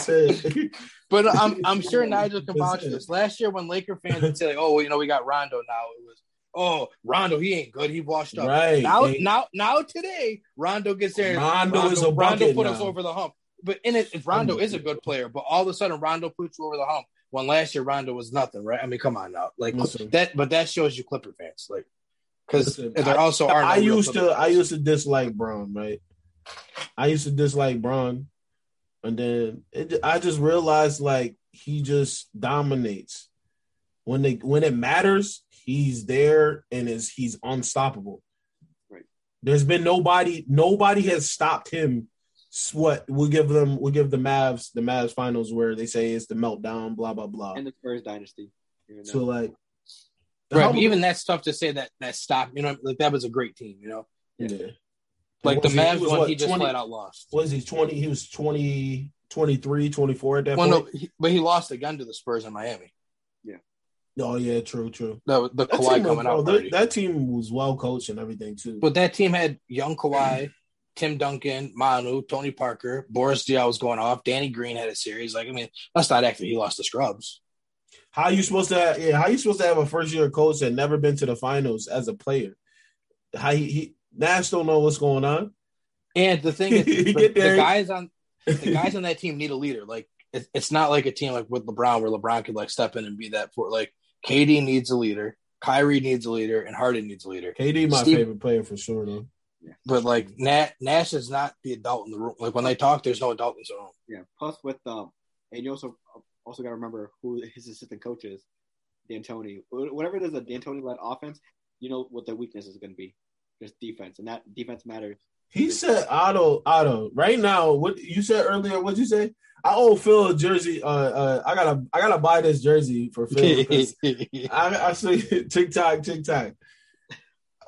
Said. But I'm I'm sure Nigel can vouch this. Last year when Laker fans would say like, "Oh, you know, we got Rondo now," it was, "Oh, Rondo, he ain't good. He washed up." Right now, hey. now, now today, Rondo gets there. Rondo, Rondo is a Rondo put now. us over the hump. But in it, Rondo is a good player, but all of a sudden Rondo puts you over the hump. When last year Rondo was nothing, right? I mean, come on now, like Listen. that. But that shows you Clipper fans, like because there also are. No I used to, I used to dislike Bron, right? I used to dislike Bron, and then it, I just realized like he just dominates. When they when it matters, he's there and is he's unstoppable. Right. There's been nobody nobody has stopped him. What we'll give them we'll give the Mavs the Mavs finals where they say it's the meltdown, blah blah blah. And the Spurs dynasty. So like Right, even that's tough to say that that stop. You know, like that was a great team. You know, yeah. Like the Mavs one, he just 20, flat out lost. Was he twenty? He was 20, 23, 24 at that well, point. No, he, but he lost again to the Spurs in Miami. Yeah. Oh yeah, true, true. The the that Kawhi coming out. That, that, team was well coached and everything too. But that team had young Kawhi, Tim Duncan, Manu, Tony Parker, Boris Diaw was going off. Danny Green had a series. Like I mean, that's not actually he lost the scrubs. How you supposed to? Yeah, how are you supposed to have a first year coach that never been to the finals as a player? How he, he Nash don't know what's going on. And the thing is, the, the guys on the guys on that team need a leader. Like it, it's not like a team like with LeBron where LeBron could like step in and be that for like KD needs a leader, Kyrie needs a leader, and Harden needs a leader. KD my Steve, favorite player for sure though. But like Nat, Nash is not the adult in the room. Like when they talk, there's no adult in the room. Yeah. Plus with um, and you also also got to remember who his assistant coach is, D'Antoni. Whatever there's a D'Antoni led offense, you know what the weakness is going to be, just defense, and that defense matters. He said Otto, Otto. Right now, what you said earlier? What'd you say? I owe Phil a jersey. Uh, uh, I gotta, I gotta buy this jersey for Phil. I, I see TikTok, TikTok.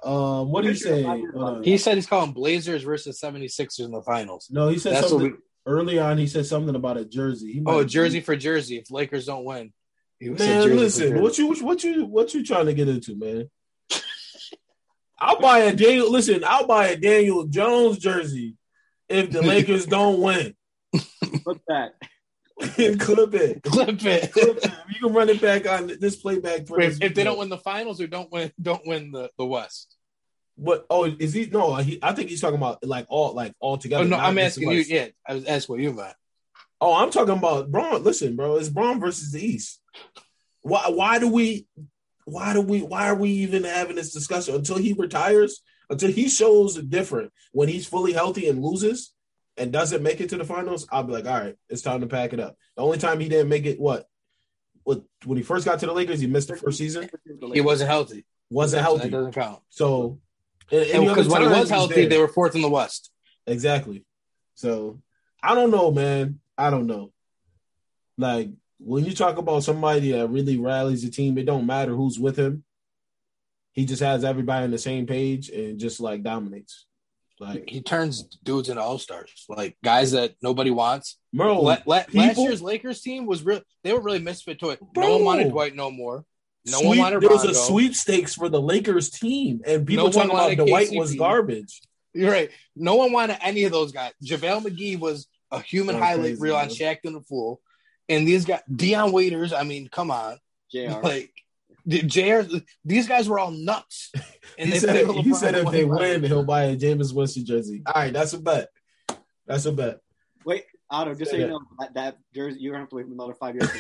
Um, what do you say? Uh, he said he's calling Blazers versus 76ers in the finals. No, he said That's something. early on he said something about a jersey. oh, jersey for jersey. If Lakers don't win, man, listen, what you what you what you trying to get into, man? I'll buy a Daniel. Listen, I'll buy a Daniel Jones jersey if the Lakers don't win. Clip that. Clip it. Clip it. Clip it. You can run it back on this playback. Wait, if they don't win the finals or don't win, don't win the, the West. What? Oh, is he? No, he, I think he's talking about like all like all together. Oh no, I'm asking you. Yeah, I was asking what you about. Oh, I'm talking about Bron. Listen, bro, it's Bron versus the East. Why? Why do we? Why do we? Why are we even having this discussion until he retires? Until he shows a different when he's fully healthy and loses and doesn't make it to the finals, I'll be like, all right, it's time to pack it up. The only time he didn't make it, what? What when he first got to the Lakers, he missed the first season. He wasn't healthy. Wasn't healthy. That doesn't count. So, because when he was healthy, they were fourth in the West. Exactly. So, I don't know, man. I don't know. Like when you talk about somebody that really rallies the team, it don't matter who's with him. He just has everybody on the same page and just like dominates. Like he turns dudes into all stars, like guys that nobody wants. Bro, la- la- people, last year's Lakers team was real. They were really misfit to it. Bro, no one wanted Dwight no more. No Sweep, one wanted. There was a sweepstakes for the Lakers team, and people no talking about Dwight KCP. was garbage. You're right. No one wanted any of those guys. JaVale McGee was a human oh, highlight crazy, reel man. on Shaqtin' a Fool, and these guys, Dion Waiters. I mean, come on, JR. like JR, these guys were all nuts. And he said, he said if they win, he'll buy a Jameis Winston jersey. All right, that's a bet. That's a bet. Wait, Otto, just so you know, that, that jersey, you're going to have to wait another five years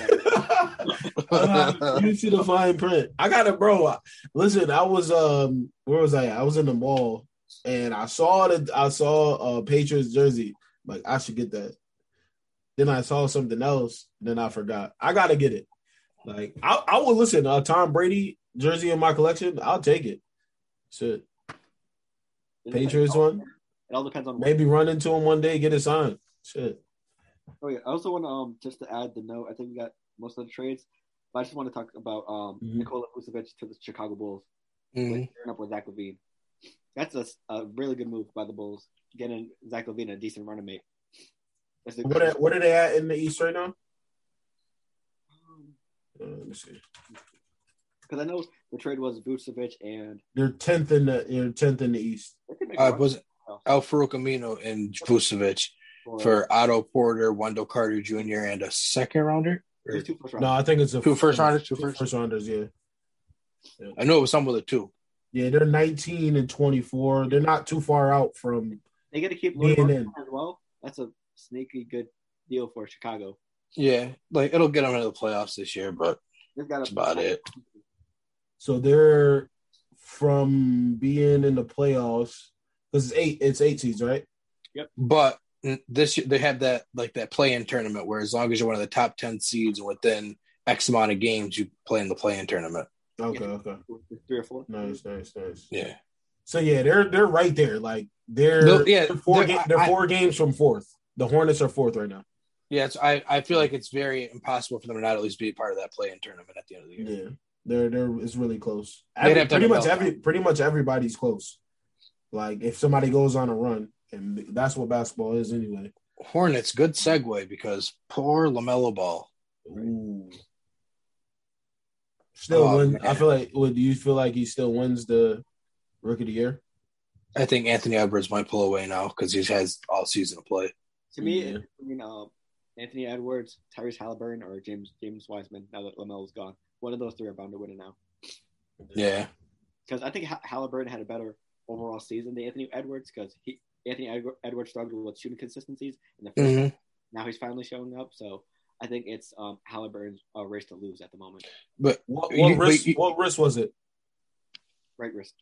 uh, you see the fine print. I got it, bro. Listen, I was, um, where was I? I was in the mall and I saw the, I saw a Patriots jersey. Like, I should get that. Then I saw something else. Then I forgot. I got to get it. Like I, I will listen. A Tom Brady jersey in my collection, I'll take it. Shit. Patriots one. It all depends on maybe run into him one day, get it signed. Shit. Oh yeah. I also want to um just to add the note. I think we got most of the trades, but I just want to talk about um mm-hmm. Nikola Vucevic to the Chicago Bulls, mm-hmm. up with Zach LaVine. That's a, a really good move by the Bulls, getting Zach LaVine a decent running mate. What are, what are they at in the East right now? Uh, let me see. Because I know the trade was Vucevic and they're tenth in the you tenth in the East. Uh, was Al-Farouq Aminu and Vucevic for Otto Porter, Wendell Carter Jr. and a second rounder. no, I think it's a two first rounders. Two first, first rounders. Yeah. yeah. I know it was some of the two. Yeah, they're 19 and 24. They're not too far out from. They got to keep being in as well. That's a sneaky good deal for Chicago. Yeah, like it'll get them into the playoffs this year, but that's about it. So they're from being in the playoffs because it's eight. It's eight seeds, right? Yep. But this year they have that like that play-in tournament where as long as you're one of the top ten seeds and within X amount of games, you play in the play-in tournament. Okay. Yeah. Okay. Three or four. Nice. Nice. Nice. Yeah. So yeah, they're they're right there. Like they're yeah, they're 4 they're, ga- they're four I, games from fourth. The Hornets are fourth right now. Yeah, I, I feel like it's very impossible for them to not at least be part of that play in tournament at the end of the year. Yeah, they're they're it's really close. Every, pretty much every pretty much everybody's close. Like if somebody goes on a run, and that's what basketball is anyway. Hornets, good segue because poor LaMelo Ball. Ooh. Still oh, win. Man. I feel like. Would you feel like he still wins the rookie of the year? I think Anthony Edwards might pull away now because he has all season to play. To me, yeah. you um, know, Anthony Edwards, Tyrese Halliburton, or James James Wiseman. Now that LaMelo's gone, one of those three are bound to win it now. Yeah, because I think Halliburton had a better overall season than Anthony Edwards because he Anthony Edwards Edwards struggled with shooting consistencies in the 1st mm-hmm. Now he's finally showing up, so I think it's um, Halliburton's uh, race to lose at the moment. But what, what, you, wrist, you, what wrist was it? Right wrist.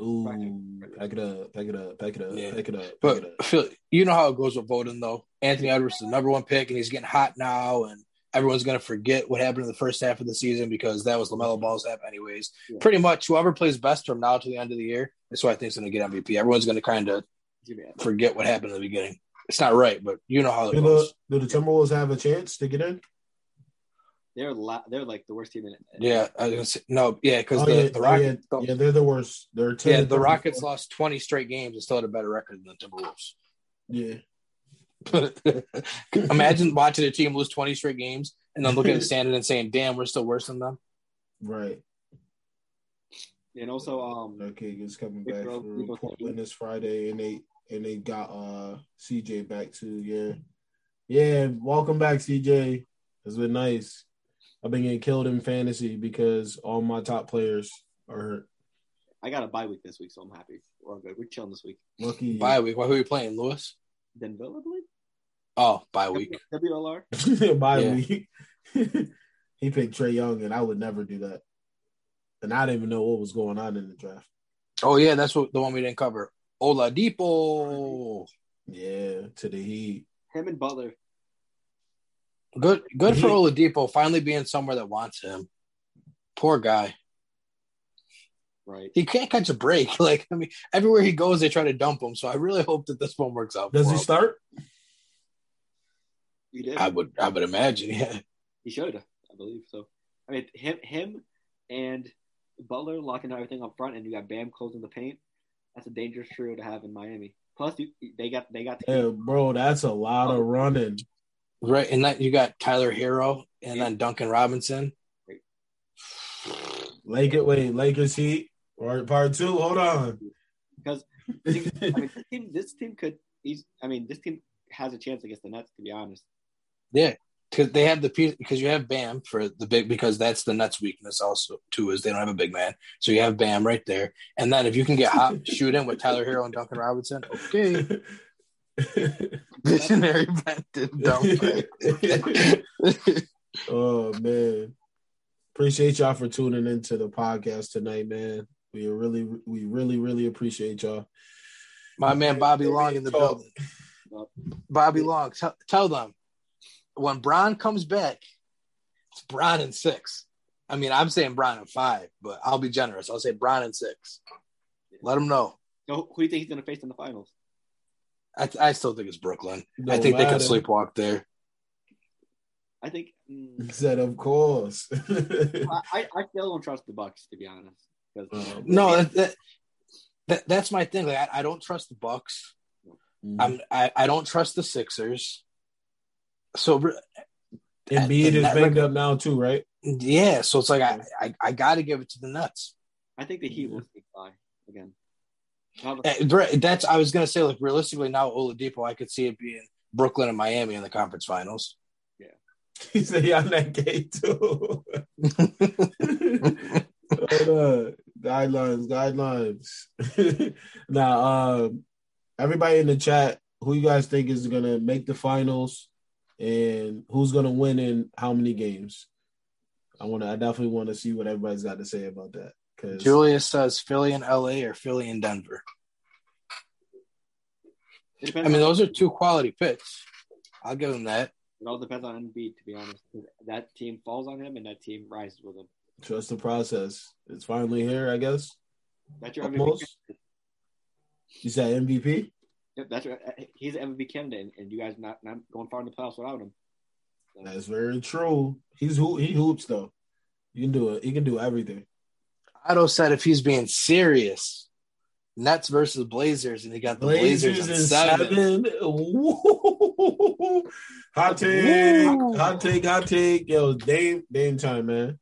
Ooh, pack it up, pack it up, pack it up, yeah. pack it up. Pack but it up. Phil, you know how it goes with voting, though. Anthony Edwards is the number one pick, and he's getting hot now, and everyone's going to forget what happened in the first half of the season because that was LaMelo Ball's half, anyways. Yeah. Pretty much, whoever plays best from now to the end of the year is who I think is going to get MVP. Everyone's going to kind of forget what happened in the beginning. It's not right, but you know how it do goes. The, do the Timberwolves have a chance to get in? They're la- they're like the worst team in it. Yeah, I was say, no, yeah, because oh, the, yeah, the Rockets. Oh, yeah, yeah, they're the worst. They're yeah. The Rockets lost twenty straight games and still had a better record than the Timberwolves. Yeah, Imagine watching a team lose 20 straight games and then looking at the standing and saying, damn, we're still worse than them. Right. And also, um, okay, is coming back for Portland this Friday, and they and they got uh CJ back too. Yeah, yeah. Welcome back, CJ. It's been nice. I've been getting killed in fantasy because all my top players are hurt. I got a bye week this week, so I'm happy. We're all good. We're chilling this week. Lucky bye week. Who are you playing, Lewis? Denville, I believe. Oh, bye week. WLR. bye week. he picked Trae Young, and I would never do that. And I didn't even know what was going on in the draft. Oh yeah, that's what the one we didn't cover. Oladipo. Yeah, to the Heat. Him and Butler. Good, good for mm-hmm. Oladipo finally being somewhere that wants him. Poor guy. Right. He can't catch a break. Like I mean, everywhere he goes, they try to dump him. So I really hope that this one works out. Does he him. start? He did. I would. I would imagine. Yeah. He should. I believe so. I mean, him, him, and Butler locking everything up front, and you got Bam closing the paint. That's a dangerous trio to have in Miami. Plus, you, they got they got. The yeah, bro, that's a lot of oh. running. Right, and that you got Tyler Herro and then Duncan Robinson. Lakers, wait, Lakers Heat part part two. Hold on, because I mean, this team, this team could. He's, I mean, this team has a chance against the Nets. To be honest. Yeah, because they have the piece because you have Bam for the big because that's the Nets' weakness also too is they don't have a big man, so you have Bam right there, and then if you can get hot shoot in with Tyler Herro and Duncan Robinson, okay. Visionary oh man, appreciate y'all for tuning into the podcast tonight, man. We really, we really, really appreciate y'all. My man Bobby Long in the building. Bobby Long, t- tell them when Bron comes back, it's Bron in six. I mean, I'm saying Bron in five, but I'll be generous. I'll say Bron in six. Let him know. So who do you think he's going to face in the finals? I, I still think it's Brooklyn. No I think matter. they can sleepwalk there. I think. Mm, said, of course. I, I still don't trust the Bucks, to be honest. Um, no, that, that, that, that's my thing. Like, I, I don't trust the Bucks. Mm. I'm I, I don't trust the Sixers. So Embiid is banged up now too, right? Yeah, so it's like I I, I got to give it to the Nets. I think the Heat will sneak by again. Eh, that's I was gonna say like realistically now Oladipo I could see it being Brooklyn and Miami in the conference finals. Yeah, he's said yeah, I'm that gay too. guidelines, guidelines. now, um, everybody in the chat, who you guys think is gonna make the finals? and who's going to win in how many games. I want to. I definitely want to see what everybody's got to say about that. Because Julius says Philly and LA or Philly and Denver. I mean, those are two quality picks. I'll give him that. It all depends on Embiid, to be honest. That team falls on him, and that team rises with him. Trust the process. It's finally here, I guess. That's your MVP. You that MVP? Yep, that's right. Uh, he's MVP candidate, and you guys not not going far in the playoffs without him. So. That's very true. He's who he hoops though. You can do it. He can do everything. Otto said if he's being serious, Nets versus Blazers, and he got the Blazers, Blazers in seven. seven. hot take, Woo. hot take, hot take. Yo, Dame, Dame time, man.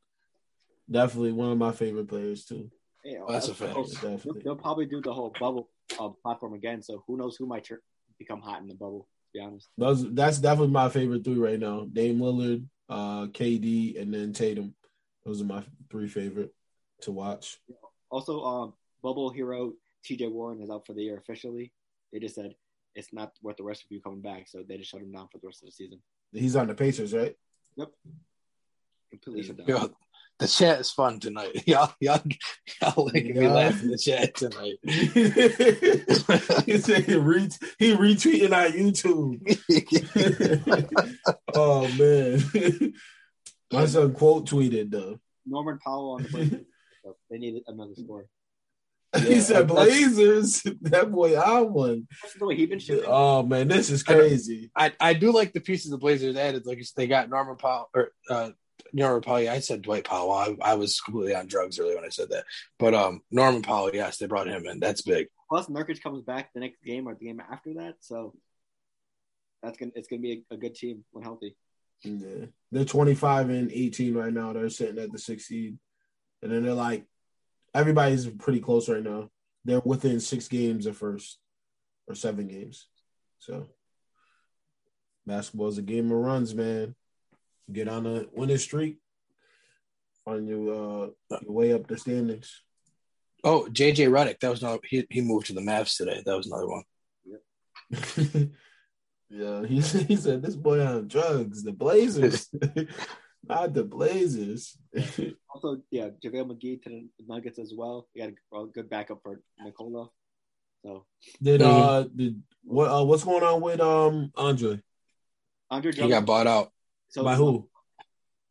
Definitely one of my favorite players too. Yeah, well, that's, that's a fact. Definitely. They'll probably do the whole bubble uh, platform again. So who knows who might ter- become hot in the bubble? To be honest, those that's definitely my favorite three right now: Dame Lillard, uh, KD, and then Tatum. Those are my three favorite to watch. Also, um, bubble hero T.J. Warren is out for the year officially. They just said it's not worth the rest of you coming back, so they just shut him down for the rest of the season. He's on the Pacers, right? Yep. Completely shut down the chat is fun tonight. Y'all, y'all, y'all making me laugh in the chat tonight. he said he, re- he retweeting our YouTube. oh man, my son quote tweeted though. Norman Powell on the Blazers. they needed another score. he said Blazers. That boy, I won. That's the way he been shooting. Oh man, this is crazy. I, I do like the pieces the Blazers added. Like they got Norman Powell or uh, Norman Powell. I said Dwight Powell. I, I, was completely on drugs earlier when I said that. But um, Norman Powell, yes, they brought him in. That's big. Plus, Nurkic comes back the next game or the game after that. So that's gonna it's gonna be a, a good team when healthy. Yeah, they're 25 and 18 right now. They're sitting at the sixth seed, and then they're like everybody's pretty close right now. They're within six games of first or seven games. So basketball is a game of runs, man. Get on a winning streak, find your uh your way up the standings. Oh, JJ Redick, that was not he. He moved to the Mavs today. That was another one. Yep. yeah, he he said this boy on drugs. The Blazers, not the Blazers. also, yeah, JaVale McGee to the Nuggets as well. You got a, a good backup for Nikola. So did uh did what uh, what's going on with um Andre? Andre he got bought out. So by who?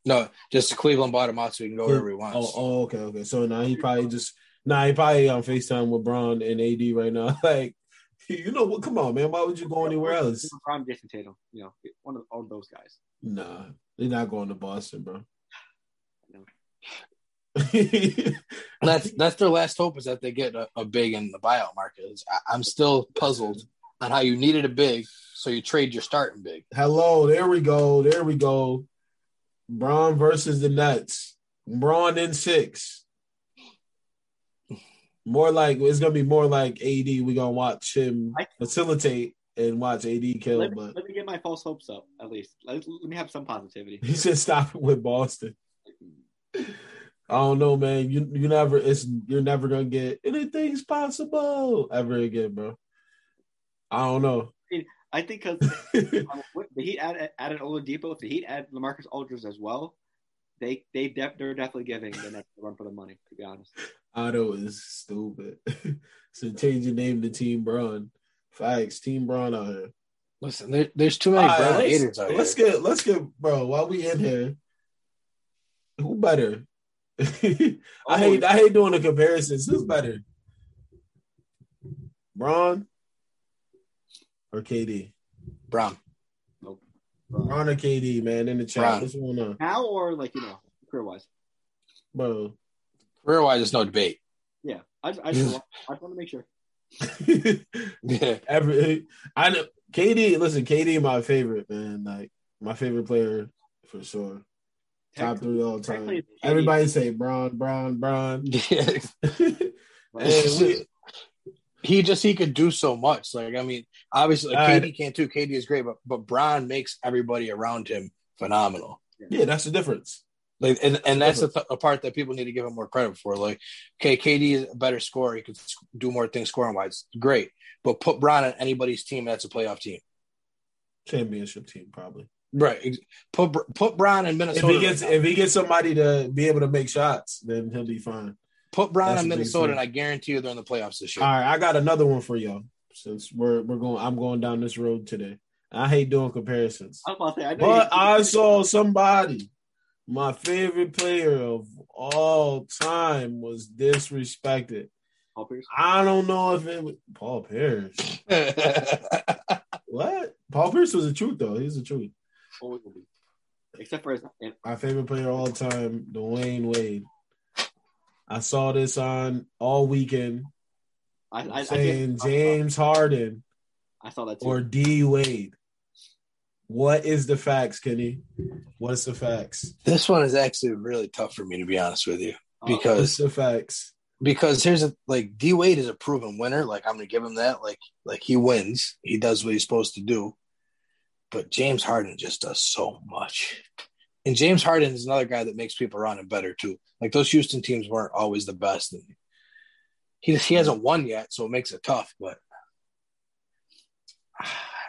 No, just Cleveland bought him out so he can go wherever he wants. Oh, oh, okay, okay. So now he probably just now he probably on Facetime with Bron and AD right now. like, you know what? Come on, man. Why would you go anywhere else? Prime Jayson Tatum. You know, one of all those guys. Nah, they're not going to Boston, bro. that's that's their last hope is that they get a, a big in the buyout market. I, I'm still puzzled on how you needed a big, so you trade your starting big. Hello, there we go, there we go. Bron versus the Nets. Bron in six. More like it's gonna be more like AD. We're gonna watch him facilitate and watch AD kill. Let, but let me get my false hopes up at least. Let, let me have some positivity. He said stop it with Boston. I don't know, man. You you never it's you're never gonna get anything's possible ever again, bro. I don't know. I, mean, I think because the Heat added, added Oladipo, if the Heat add LaMarcus Aldridge as well, they they def, they're definitely giving the next run for the money. To be honest, Otto is stupid. so change your name to Team Bron. Facts, Team Bron out here. Listen, there, there's too many Bron right, haters out let's here. Let's get let's get bro. While we in here, who better? I oh, hate I hate doing the comparisons. Who's better? Bron or KD? Bron. Nope. Bron or KD, man, in the chat. Bron. What's going on? Now or like, you know, career wise? Bro. Career wise, there's no debate. Yeah. I, I, just, I just want to make sure. yeah. Every I know KD, listen, KD my favorite, man. Like my favorite player for sure. Top three all time. Everybody say Bron, Bron, Bron. we, he just he could do so much. Like I mean, obviously like, KD can't do. KD is great, but but Bron makes everybody around him phenomenal. Yeah, that's the difference. Like, and, and that's, that's a, a, part that people need to give him more credit for. Like, okay, KD is a better scorer; he could do more things scoring wise. Great, but put Bron on anybody's team that's a playoff team, championship team, probably. Right. Put put Bron in Minnesota. If he gets right if he gets somebody to be able to make shots, then he'll be fine. Put Bron in Minnesota, and I guarantee you they're in the playoffs this year. All right, I got another one for y'all. Since we're we're going, I'm going down this road today. I hate doing comparisons, say, I but I saw somebody. My favorite player of all time was disrespected. Paul Pierce. I don't know if it was Paul Pierce. what? Paul Pierce was a truth though. He's a truth. Always will be. Except for his, my favorite player all time, Dwyane Wade. I saw this on all weekend. I, I saying I James Harden. I saw that too. Or D Wade. What is the facts, Kenny? What's the facts? This one is actually really tough for me to be honest with you uh, because What's the facts. Because here's a like D Wade is a proven winner. Like I'm gonna give him that. Like like he wins. He does what he's supposed to do but James Harden just does so much. And James Harden is another guy that makes people around him better too. Like those Houston teams weren't always the best. And he he hasn't won yet, so it makes it tough. But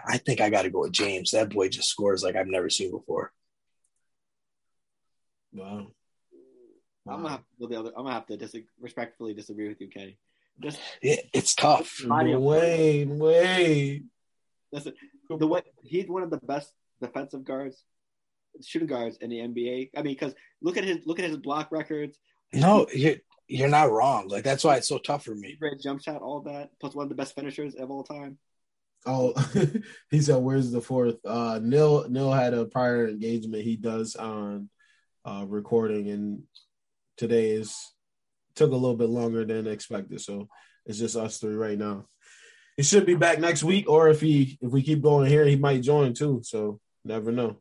I think I got to go with James. That boy just scores like I've never seen before. Wow. I'm gonna have to go the other. I'm gonna have to dis- respectfully disagree with you, Kenny. Just it, it's tough. Wait, wait. Listen, the way he's one of the best defensive guards, shooting guards in the NBA. I mean, because look at his look at his block records. No, you're you're not wrong. Like that's why it's so tough for me. Great jump shot, all that. Plus one of the best finishers of all time. Oh, he said, "Where's the fourth? Uh, Neil Neil had a prior engagement he does on uh, recording, and today is took a little bit longer than expected. So it's just us three right now. he should be back next week, or if he if we keep going here, he might join too. So never know.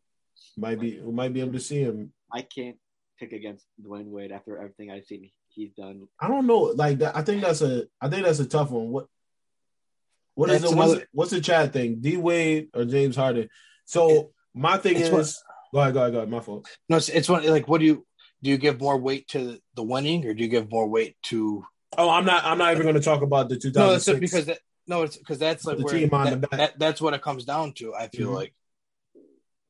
Might be we might be able to see him. I can't pick against Dwyane Wade after everything I've seen he's done. I don't know. Like that, I think that's a I think that's a tough one. What what is it? What's, what's the chat thing? D Wade or James Harden? So my thing is, what, go ahead, go ahead, go ahead. My fault. No, it's, it's one like what do you do? You give more weight to the winning, or do you give more weight to? Oh, I'm not. I'm not even going to talk about the 2006. No, because that, no, it's because that's like the where, team on that, the back. That, that's what it comes down to. I feel mm-hmm. like.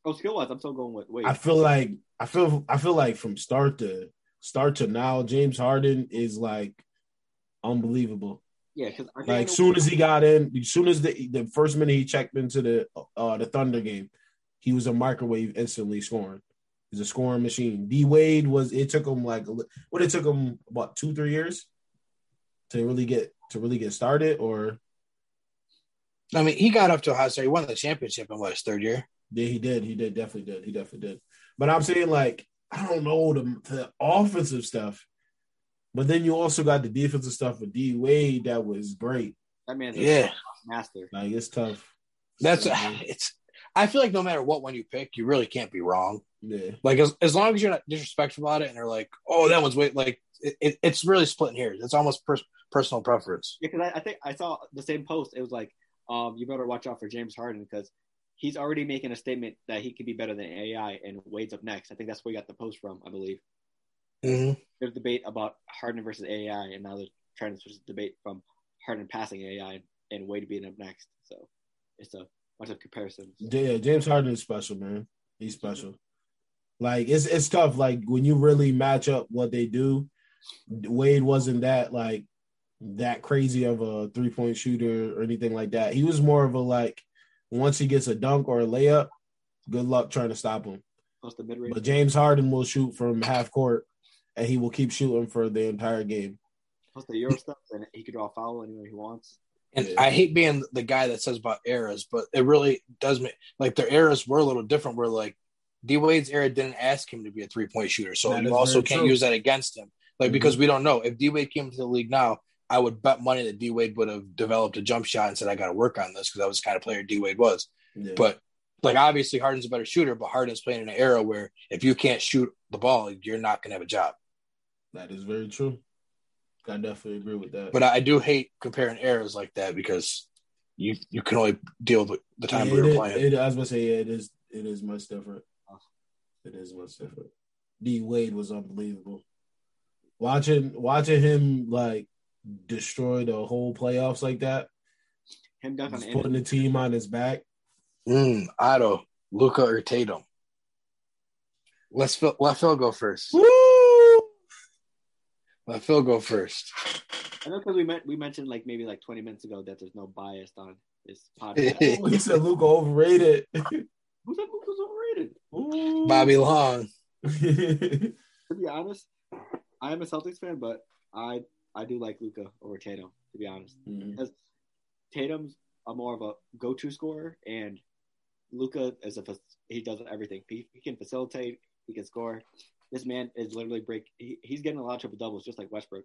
Oh, skill wise, I'm still going with Wade. I feel like I feel I feel like from start to start to now, James Harden is like unbelievable. Yeah, because like soon as he got in, as soon as the the first minute he checked into the uh the Thunder game, he was a microwave instantly scoring. He's a scoring machine. D Wade was. It took him like what? It took him about two three years to really get to really get started, or I mean, he got up to a high start. He won the championship in what his third year. Yeah, he did. He did. Definitely did. He definitely did. But I'm saying like I don't know the, the offensive stuff, but then you also got the defensive stuff with D Wade that was great. That man's yeah master. Like it's tough. That's so, it's. I feel like no matter what one you pick, you really can't be wrong. Yeah. Like as, as long as you're not disrespectful about it, and they're like, "Oh, that one's way," like it, it, it's really splitting hairs. It's almost pers- personal preference. Yeah, because I, I think I saw the same post. It was like, um, you better watch out for James Harden because he's already making a statement that he could be better than AI, and Wade's up next. I think that's where we got the post from, I believe. Mm-hmm. There's debate about Harden versus AI, and now they're trying to switch the debate from Harden passing AI and Wade being up next. So it's a bunch of comparisons. Yeah, James Harden is special, man. He's special. Like it's it's tough. Like when you really match up what they do, Wade wasn't that like that crazy of a three point shooter or anything like that. He was more of a like once he gets a dunk or a layup, good luck trying to stop him. But James Harden will shoot from half court, and he will keep shooting for the entire game. Plus the Euro stuff, and he could draw a foul anywhere he wants. And yeah. I hate being the guy that says about eras, but it really does make like their eras were a little different. Where like D Wade's era didn't ask him to be a three point shooter, so that you also can't true. use that against him. Like mm-hmm. because we don't know if D Wade came to the league now, I would bet money that D Wade would have developed a jump shot and said, I got to work on this because that was the kind of player D Wade was. Yeah. But like, obviously, Harden's a better shooter, but Harden's playing in an era where if you can't shoot the ball, you're not going to have a job. That is very true. I definitely agree with that. But I do hate comparing eras like that because you you can only deal with the time yeah, we were playing. It, I was gonna say, yeah, it is it is much different. It is much different. D Wade was unbelievable. Watching watching him like destroy the whole playoffs like that. Him definitely putting the team on his back. Mm, Otto, Luka, or Tatum. Let's Phil, let Phil go first. Woo! Let Phil go first. I know because we met, we mentioned like maybe like twenty minutes ago that there's no bias on this podcast. oh, he said Luka overrated. Who said Luka's overrated? Ooh. Bobby Long. to be honest, I am a Celtics fan, but I I do like Luka over Tatum, to be honest. Mm-hmm. Because Tatum's a more of a go-to scorer, and Luka is a he does everything. He, he, can facilitate, he can score. This man is literally break. He, he's getting a lot of triple doubles, just like Westbrook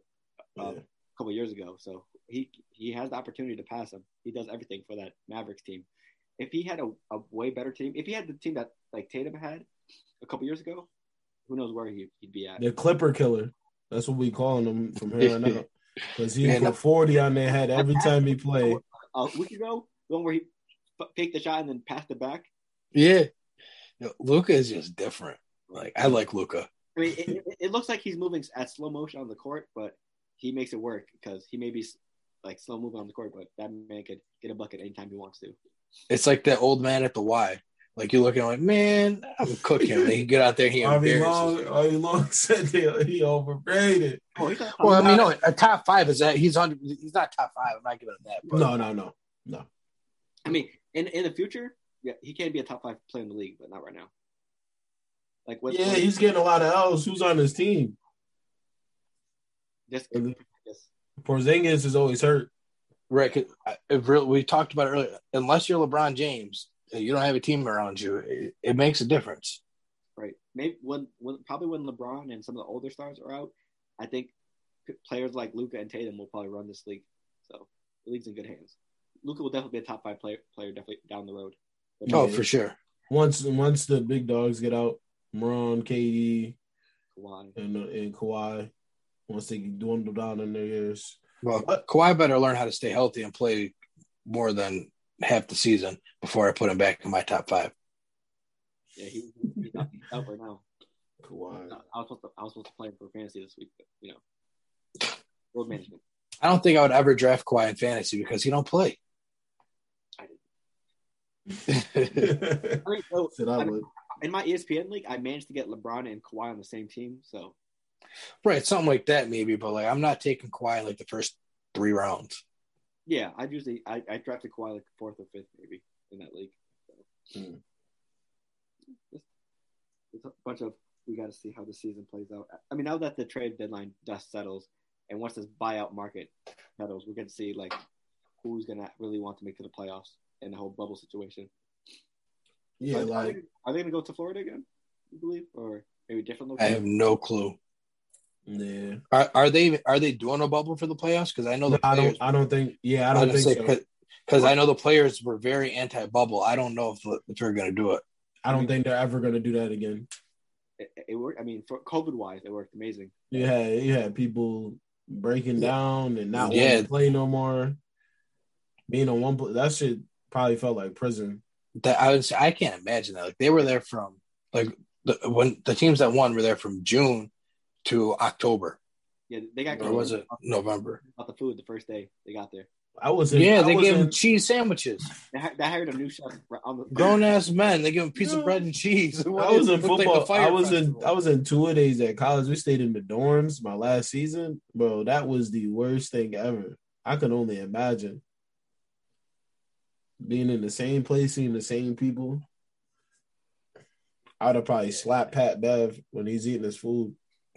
um, yeah. a couple years ago. So he he has the opportunity to pass him. He does everything for that Mavericks team. If he had a, a way better team, if he had the team that like Tatum had a couple years ago, who knows where he, would be at? The Clipper killer. That's what we calling him from here on out. Because he put 40 on their head every time he played. A week ago, the one where he picked the shot and then passed it back. Yeah. You know, Luka is just different. Like, I like Luka. I mean, it, it, looks like he's moving at slow motion on the court, but he makes it work because he may be like slow moving on the court, but that man could get a bucket anytime he wants to. It's like that old man at the Y. Like you're looking like, man, I'm cooking. him. he get out there, he Harvey Long, Harvey Long said he, he overrated. Oh, well, I mean, no, a top five is that he's on. He's not top five. I'm not giving him that. But. No, no, no, no. I mean, in in the future, yeah, he can be a top five player in the league, but not right now. Like, what, yeah, what, he's getting a lot of L's. Who's on his team? Just, just. Porzingis is always hurt. Right. we talked about it earlier. Unless you're LeBron James, you don't have a team around you, it, it makes a difference. Right. Maybe when, when probably when LeBron and some of the older stars are out, I think players like Luka and Tatum will probably run this league. So the league's in good hands. Luka will definitely be a top five player, player definitely down the road. Oh, for sure. Once once the big dogs get out, Moran, KD, Kawhi, and uh, and Kawhi, once they dwindle down in their years. Well, but, Kawhi better learn how to stay healthy and play more than half the season before I put him back in my top five. Yeah, he, he's, out, he's out right now. Kawhi. I was supposed to, I was supposed to play him for fantasy this week, but you know, load management. I don't think I would ever draft Kawhi in fantasy because he don't play. I did. I mean, so, Said I would. In my ESPN league, I managed to get LeBron and Kawhi on the same team. So Right, something like that maybe, but like I'm not taking Kawhi like the first three rounds. yeah, I usually I, I drafted Kawhi like fourth or fifth maybe in that league. So. Hmm. It's, it's a bunch of we got to see how the season plays out. I mean, now that the trade deadline dust settles, and once this buyout market settles, we're going to see like who's going to really want to make to the playoffs and the whole bubble situation. Yeah, are, like are they, are they going to go to Florida again? You believe, or maybe a different I have no clue. yeah. Are, are they are they doing a bubble for the playoffs? Because I know the I players. don't. I don't think. Yeah, I don't think so. Because I know the players were very anti-bubble. I don't know if, if they're going to do it. I don't think they're ever going to do that again. It, it worked. I mean, for COVID wise, it worked amazing. You had you had people breaking down and not Yeah. wanting to play no more. Being on one, that shit probably felt like prison. That I was I can't imagine that. Like they were there from like the, when the teams that won were there from June to October. Yeah, they got Or was it November? about the food the first day they got there. I was in, Yeah, I they was gave in- them cheese sandwiches. They, hi- they hired a new chef on the Grown ass men. They give them piece of bread and cheese. I was in Looked like football. I was in. I was in two days at college. We stayed in the dorms my last season, bro. That was the worst thing ever. I can only imagine being in the same place, seeing the same people. I'd have probably slapped Pat Bev when he's eating his food.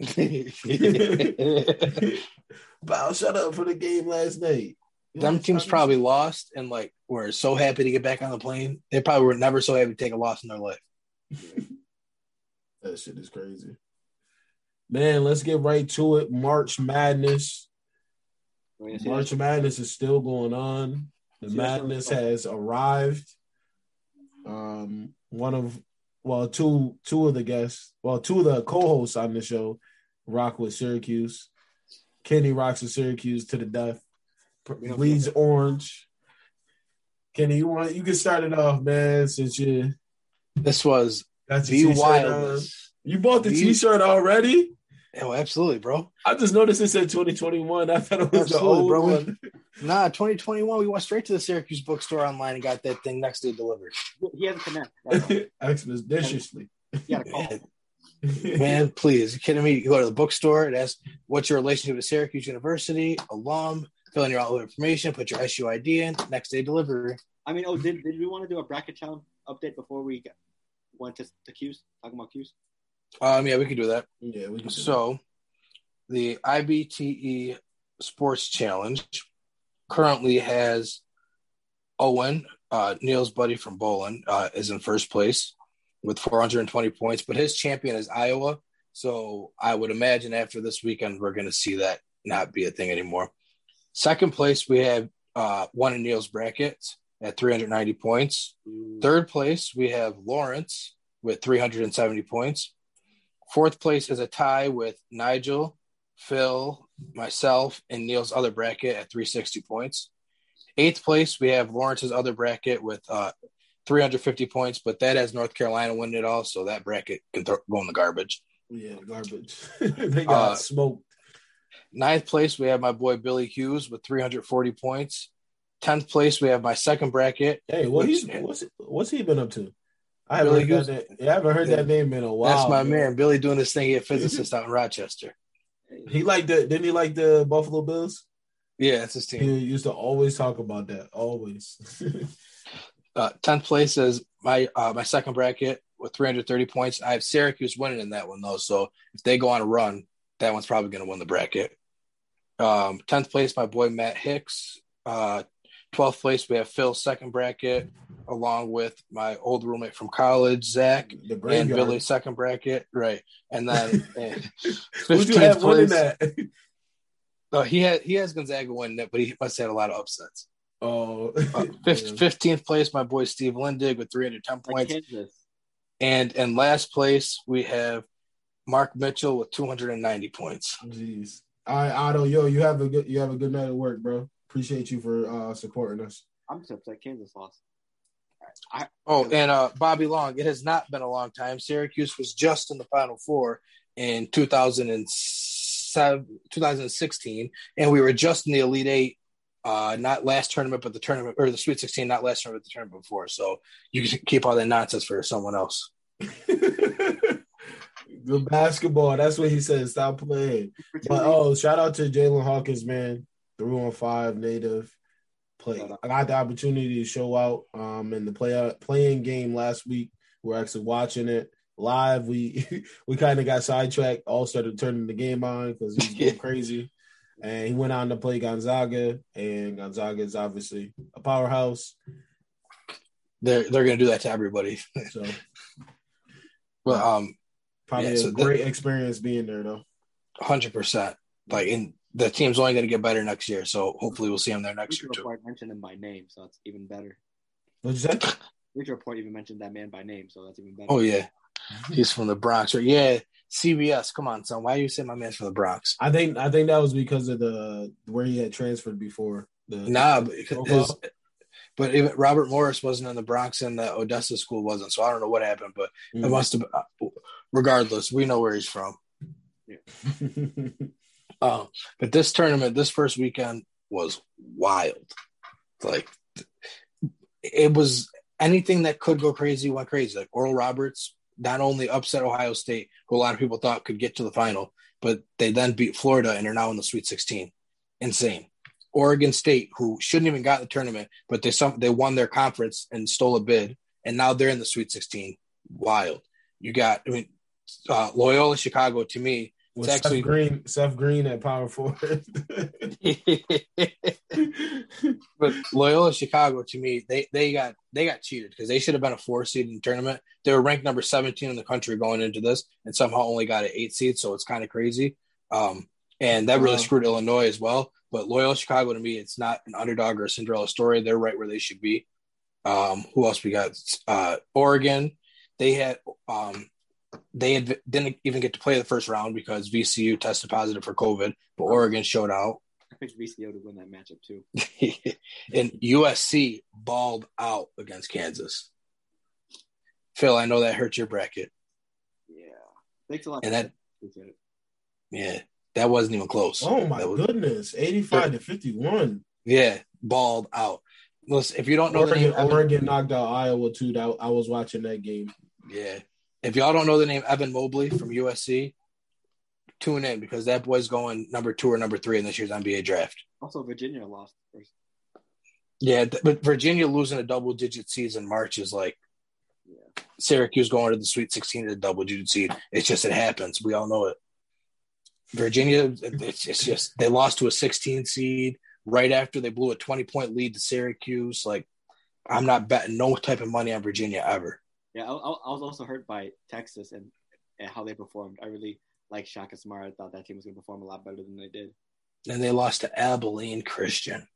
Bow, shut up for the game last night. You Them teams I'm- probably lost and like were so happy to get back on the plane. They probably were never so happy to take a loss in their life. That shit is crazy. Man, let's get right to it. March Madness. Yeah, see, March Madness is still going on. The See, madness has arrived. Um, one of well, two two of the guests, well, two of the co-hosts on the show rock with Syracuse. Kenny rocks with Syracuse to the death. We Bleeds orange. Kenny, you want you can start it off, man, since you This was got the your t-shirt wildest. You bought the The- t-shirt already? Oh, absolutely, bro. I just noticed it said 2021. I thought it was the Absolutely, old bro. one. Nah, 2021, we went straight to the Syracuse bookstore online and got that thing next day delivered. he has a connect. That's. Expeditiously. He had a call. Man, please, you kidding me? You go to the bookstore, and ask what's your relationship to Syracuse University, alum, fill in your all the information, put your SUID in, next day delivery. I mean, oh, did, did we want to do a bracket challenge update before we went to the Q's? Talking about Q's? Um, yeah, we could do that. Yeah, we can. So, the IBTE Sports Challenge currently has Owen, uh, Neil's buddy from Bolin, uh, is in first place with 420 points, but his champion is Iowa. So, I would imagine after this weekend, we're going to see that not be a thing anymore. Second place, we have uh, one in Neil's brackets at 390 points. Third place, we have Lawrence with 370 points. Fourth place is a tie with Nigel, Phil, myself, and Neil's other bracket at 360 points. Eighth place, we have Lawrence's other bracket with uh, 350 points, but that has North Carolina winning it all, so that bracket can th- go in the garbage. Yeah, garbage. they got Uh, smoked. Ninth place, we have my boy Billy Hughes with 340 points. Tenth place, we have my second bracket. Hey, what he's what's what's he been up to? I haven't Billy heard that. name- Yeah, I haven't heard that name in a while. That's my man, Billy, doing this thing. He a physicist out in Rochester. He liked the didn't he like the Buffalo Bills? Yeah, that's his team. He used to always talk about that. Always. Uh, tenth place is my uh, my second bracket with 330 points. I have Syracuse winning in that one though, so if they go on a run, that one's probably going to win the bracket. Um, tenth place, my boy Matt Hicks. Uh, Twelfth place, we have Phil's second bracket, along with my old roommate from college, Zach, the and graveyard. Billy's second bracket. Right, and then uh, Who'd you 15th have winning place- that? No, he had he has Gonzaga winning it, but he must have had a lot of upsets. Oh, uh, 15th place, my boy Steve Lindig with 310 points. And in last place, we have Mark Mitchell with 290 points. Jeez. All right, Otto, yo, you have a good you have a good night at work, bro. Appreciate you for uh, supporting us. I'm just upset Kansas lost. I, oh, and uh, Bobby Long, it has not been a long time. Syracuse was just in the Final Four in 2007, 2016, and we were just in the Elite Eight, uh, not last tournament, but the tournament or the Sweet 16, not last tournament, the tournament before. So you can keep all that nonsense for someone else. the basketball, that's what he said. Stop playing. But oh, shout out to Jalen Hawkins, man. Three on five native play. I got the opportunity to show out um in the play playing game last week. We're actually watching it live. We we kind of got sidetracked. All started turning the game on because he was going crazy. And he went on to play Gonzaga, and Gonzaga is obviously a powerhouse. They're they're gonna do that to everybody. so, but um, probably yeah, so a great experience being there, though. Hundred percent. Like in the team's only going to get better next year. So hopefully we'll see him there next Richard year Report mentioned him by name, so it's even better. What'd you say? Richard Report even mentioned that man by name, so that's even better. Oh yeah, he's from the Bronx, right? Yeah, CBS. Come on, son. Why do you say my man's from the Bronx? I think I think that was because of the where he had transferred before. The, nah, but, his, but even Robert Morris wasn't in the Bronx and the Odessa school wasn't, so I don't know what happened. But mm. it must have. Regardless, we know where he's from. Yeah. Um, but this tournament, this first weekend was wild. Like it was anything that could go crazy went crazy. Like Oral Roberts not only upset Ohio State, who a lot of people thought could get to the final, but they then beat Florida and are now in the Sweet 16. Insane. Oregon State, who shouldn't even got the tournament, but they some they won their conference and stole a bid, and now they're in the Sweet 16. Wild. You got I mean uh, Loyola Chicago to me with it's actually Seth Green, Seth Green at power forward. but Loyola Chicago, to me, they they got they got cheated because they should have been a four seed in the tournament. They were ranked number seventeen in the country going into this, and somehow only got an eight seed. So it's kind of crazy. Um, and that really screwed Illinois as well. But Loyola Chicago, to me, it's not an underdog or a Cinderella story. They're right where they should be. Um, who else we got? Uh, Oregon. They had um, they had, didn't even get to play the first round because VCU tested positive for COVID, but oh. Oregon showed out. I picked VCU to win that matchup too. and USC balled out against Kansas. Phil, I know that hurt your bracket. Yeah, thanks a lot. And that, yeah, that wasn't even close. Oh my was, goodness, eighty-five to fifty-one. Yeah, balled out. Listen, if you don't know Oregon, name, Oregon knocked out Iowa too. That I was watching that game. Yeah, if y'all don't know the name Evan Mobley from USC, tune in because that boy's going number two or number three in this year's NBA draft. Also, Virginia lost first. Yeah, but Virginia losing a double digit seed in March is like yeah. Syracuse going to the Sweet 16 to the double digit seed. It's just it happens. We all know it. Virginia, it's, it's just they lost to a 16 seed right after they blew a 20 point lead to Syracuse. Like, I'm not betting no type of money on Virginia ever. Yeah, I, I, was also hurt by Texas and, and how they performed. I really like Shaka Smart. I thought that team was going to perform a lot better than they did. And they lost to Abilene Christian.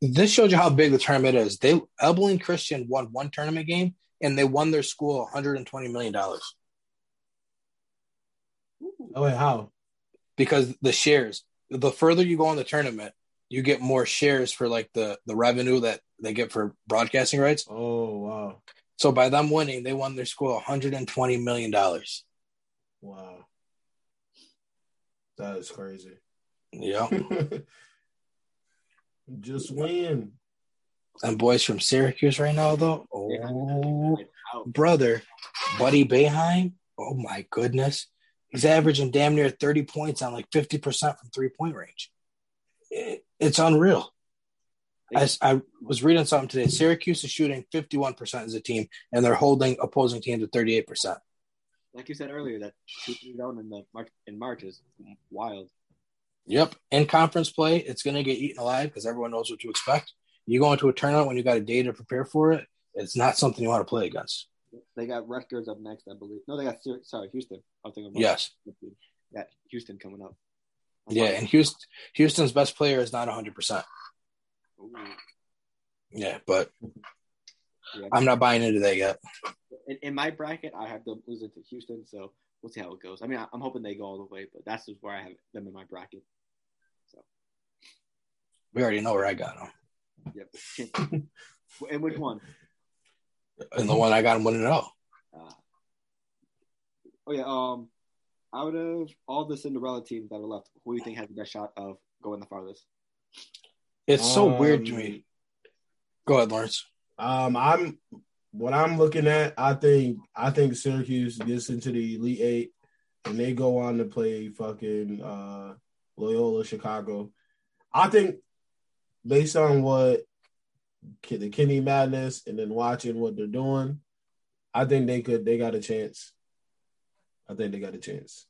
This shows you how big the tournament is. They Abilene Christian won one tournament game and they won their school 120 million dollars. Oh, wait, how? Because the shares. The further you go in the tournament, you get more shares for like the the revenue that they get for broadcasting rights. Oh wow! So by them winning, they won their school 120 million dollars. Wow, that is crazy. Yeah, just win. And boys from Syracuse right now, though. Oh, brother, Buddy Boeheim. Oh my goodness, he's averaging damn near 30 points on like 50 percent from three point range. it's unreal. I, I, was reading something today. Syracuse is shooting 51% as a team, and they're holding opposing teams at 38%. Like you said earlier, that shooting down in the March, in March is wild. Yep. In conference play, it's going to get eaten alive because everyone knows what to expect. You go into a tournament when you got a day to prepare for it. It's not something you want to play against. They got Rutgers up next, I believe. No, they got sorry Houston. I was thinking yes. Got Houston coming up. yeah, and Houston, Houston's best player is not 100. percent Yeah, but yeah. I'm not buying into that yet. In, in, my bracket, I have them losing to Houston, so we'll see how it goes. I mean, I, am hoping they go all the way, but that's just where I have them in my bracket. So we already know where I got them. Yep. and which one? And the one I got them winning it all. Uh, oh yeah. Um, out of all the Cinderella teams that are left, who do you think has the best shot of going the farthest? It's so um, weird to me. Go ahead, Lawrence. Um, I'm what I'm looking at. I think I think Syracuse gets into the Elite Eight, and they go on to play fucking uh, Loyola Chicago. I think based on what the Kenny Madness and then watching what they're doing, I think they could. They got a chance. I think they got a chance.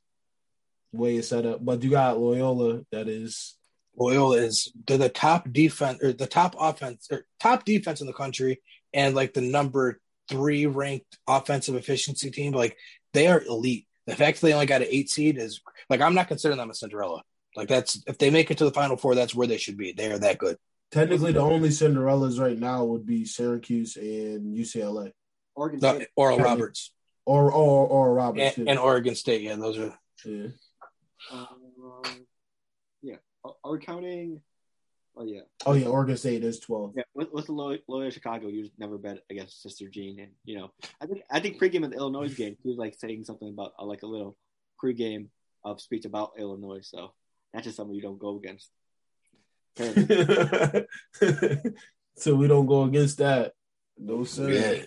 Way it's set up, but you got Loyola that is Loyola is they're the top defense or the top offense or top defense in the country and like the number three ranked offensive efficiency team. Like they are elite. The fact that they only got an eight seed is like I'm not considering them a Cinderella. Like that's if they make it to the final four, that's where they should be. They are that good. Technically, the only Cinderellas right now would be Syracuse and UCLA. Oregon State. Oral Roberts. Or or or Roberts. And, and, Oregon State, yeah, those are. Yeah. Um, are we counting? Oh yeah. Oh yeah, Oregon State is twelve. Yeah, with, with the Loyola Chicago, you just never bet against Sister Jean, and you know, I think I think pregame of the Illinois game, he was like saying something about uh, like a little pregame of speech about Illinois, so that's just something you don't go against. so we don't go against that. No sir. Yeah.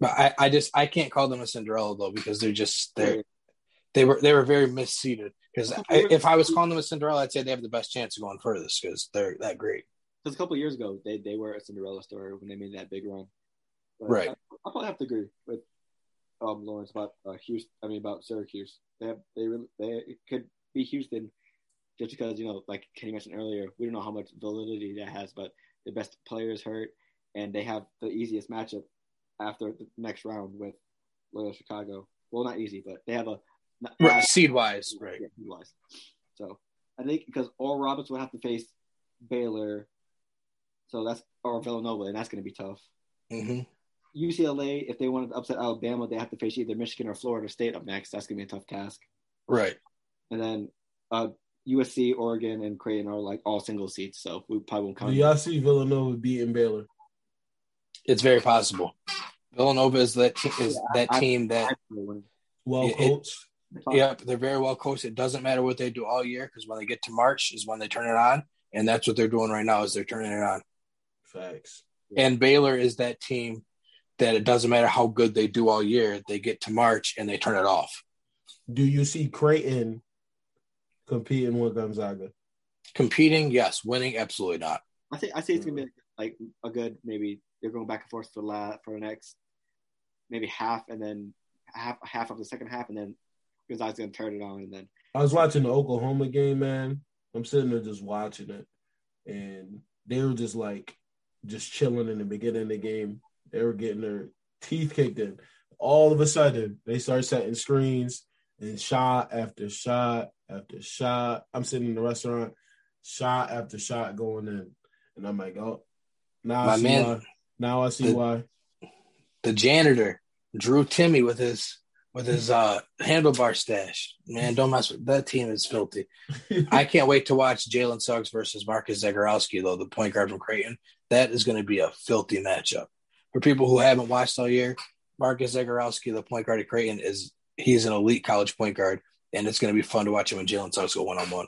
But I, I just I can't call them a Cinderella though because they're just they they were they were very misseeded. Because if I was calling them a Cinderella, I'd say they have the best chance of going furthest because they're that great. Because a couple years ago, they, they were a Cinderella story when they made that big run. But right. I, I probably have to agree with um, Lawrence about uh, Houston. I mean about Syracuse. They have they really they it could be Houston, just because you know like Kenny mentioned earlier, we don't know how much validity that has, but the best players hurt, and they have the easiest matchup after the next round with Loyola Chicago. Well, not easy, but they have a right, seed wise, right? Yeah, seed wise. So I think because Oral Roberts would have to face Baylor, so that's or Villanova, and that's going to be tough. Mm-hmm. UCLA, if they wanted to upset Alabama, they have to face either Michigan or Florida State up next. That's going to be a tough task. Right. And then uh, USC, Oregon, and Creighton are like all single seats, so we probably won't count. Do y'all see Villanova beating Baylor? It's very possible. Villanova is that is yeah, that I, team that well coached. Yep, they're very well coached. It doesn't matter what they do all year because when they get to March is when they turn it on, and that's what they're doing right now is they're turning it on. Facts. And Baylor is that team that it doesn't matter how good they do all year, they get to March and they turn it off. Do you see Creighton competing with Gonzaga? Competing, yes. Winning, absolutely not. I think I think it's gonna be mm. like a good maybe they're going back and forth for the last, for the next maybe half and then half half of the second half and then because I was gonna turn it on and then I was watching the Oklahoma game, man. I'm sitting there just watching it, and they were just like just chilling in the beginning of the game. They were getting their teeth kicked in. All of a sudden, they start setting screens and shot after shot after shot. I'm sitting in the restaurant, shot after shot going in, and I'm like, oh, now My I see man, why. Now I see the, why. The janitor Drew Timme with his with his uh, handlebar stash. Man, don't mess with that team is filthy. I can't wait to watch Jalen Suggs versus Marcus Zegarowski, though, the point guard from Creighton. That is going to be a filthy matchup. For people who haven't watched all year, Marcus Zegarowski, the point guard at Creighton, is he's an elite college point guard, and it's going to be fun to watch him and Jalen Suggs go one on one.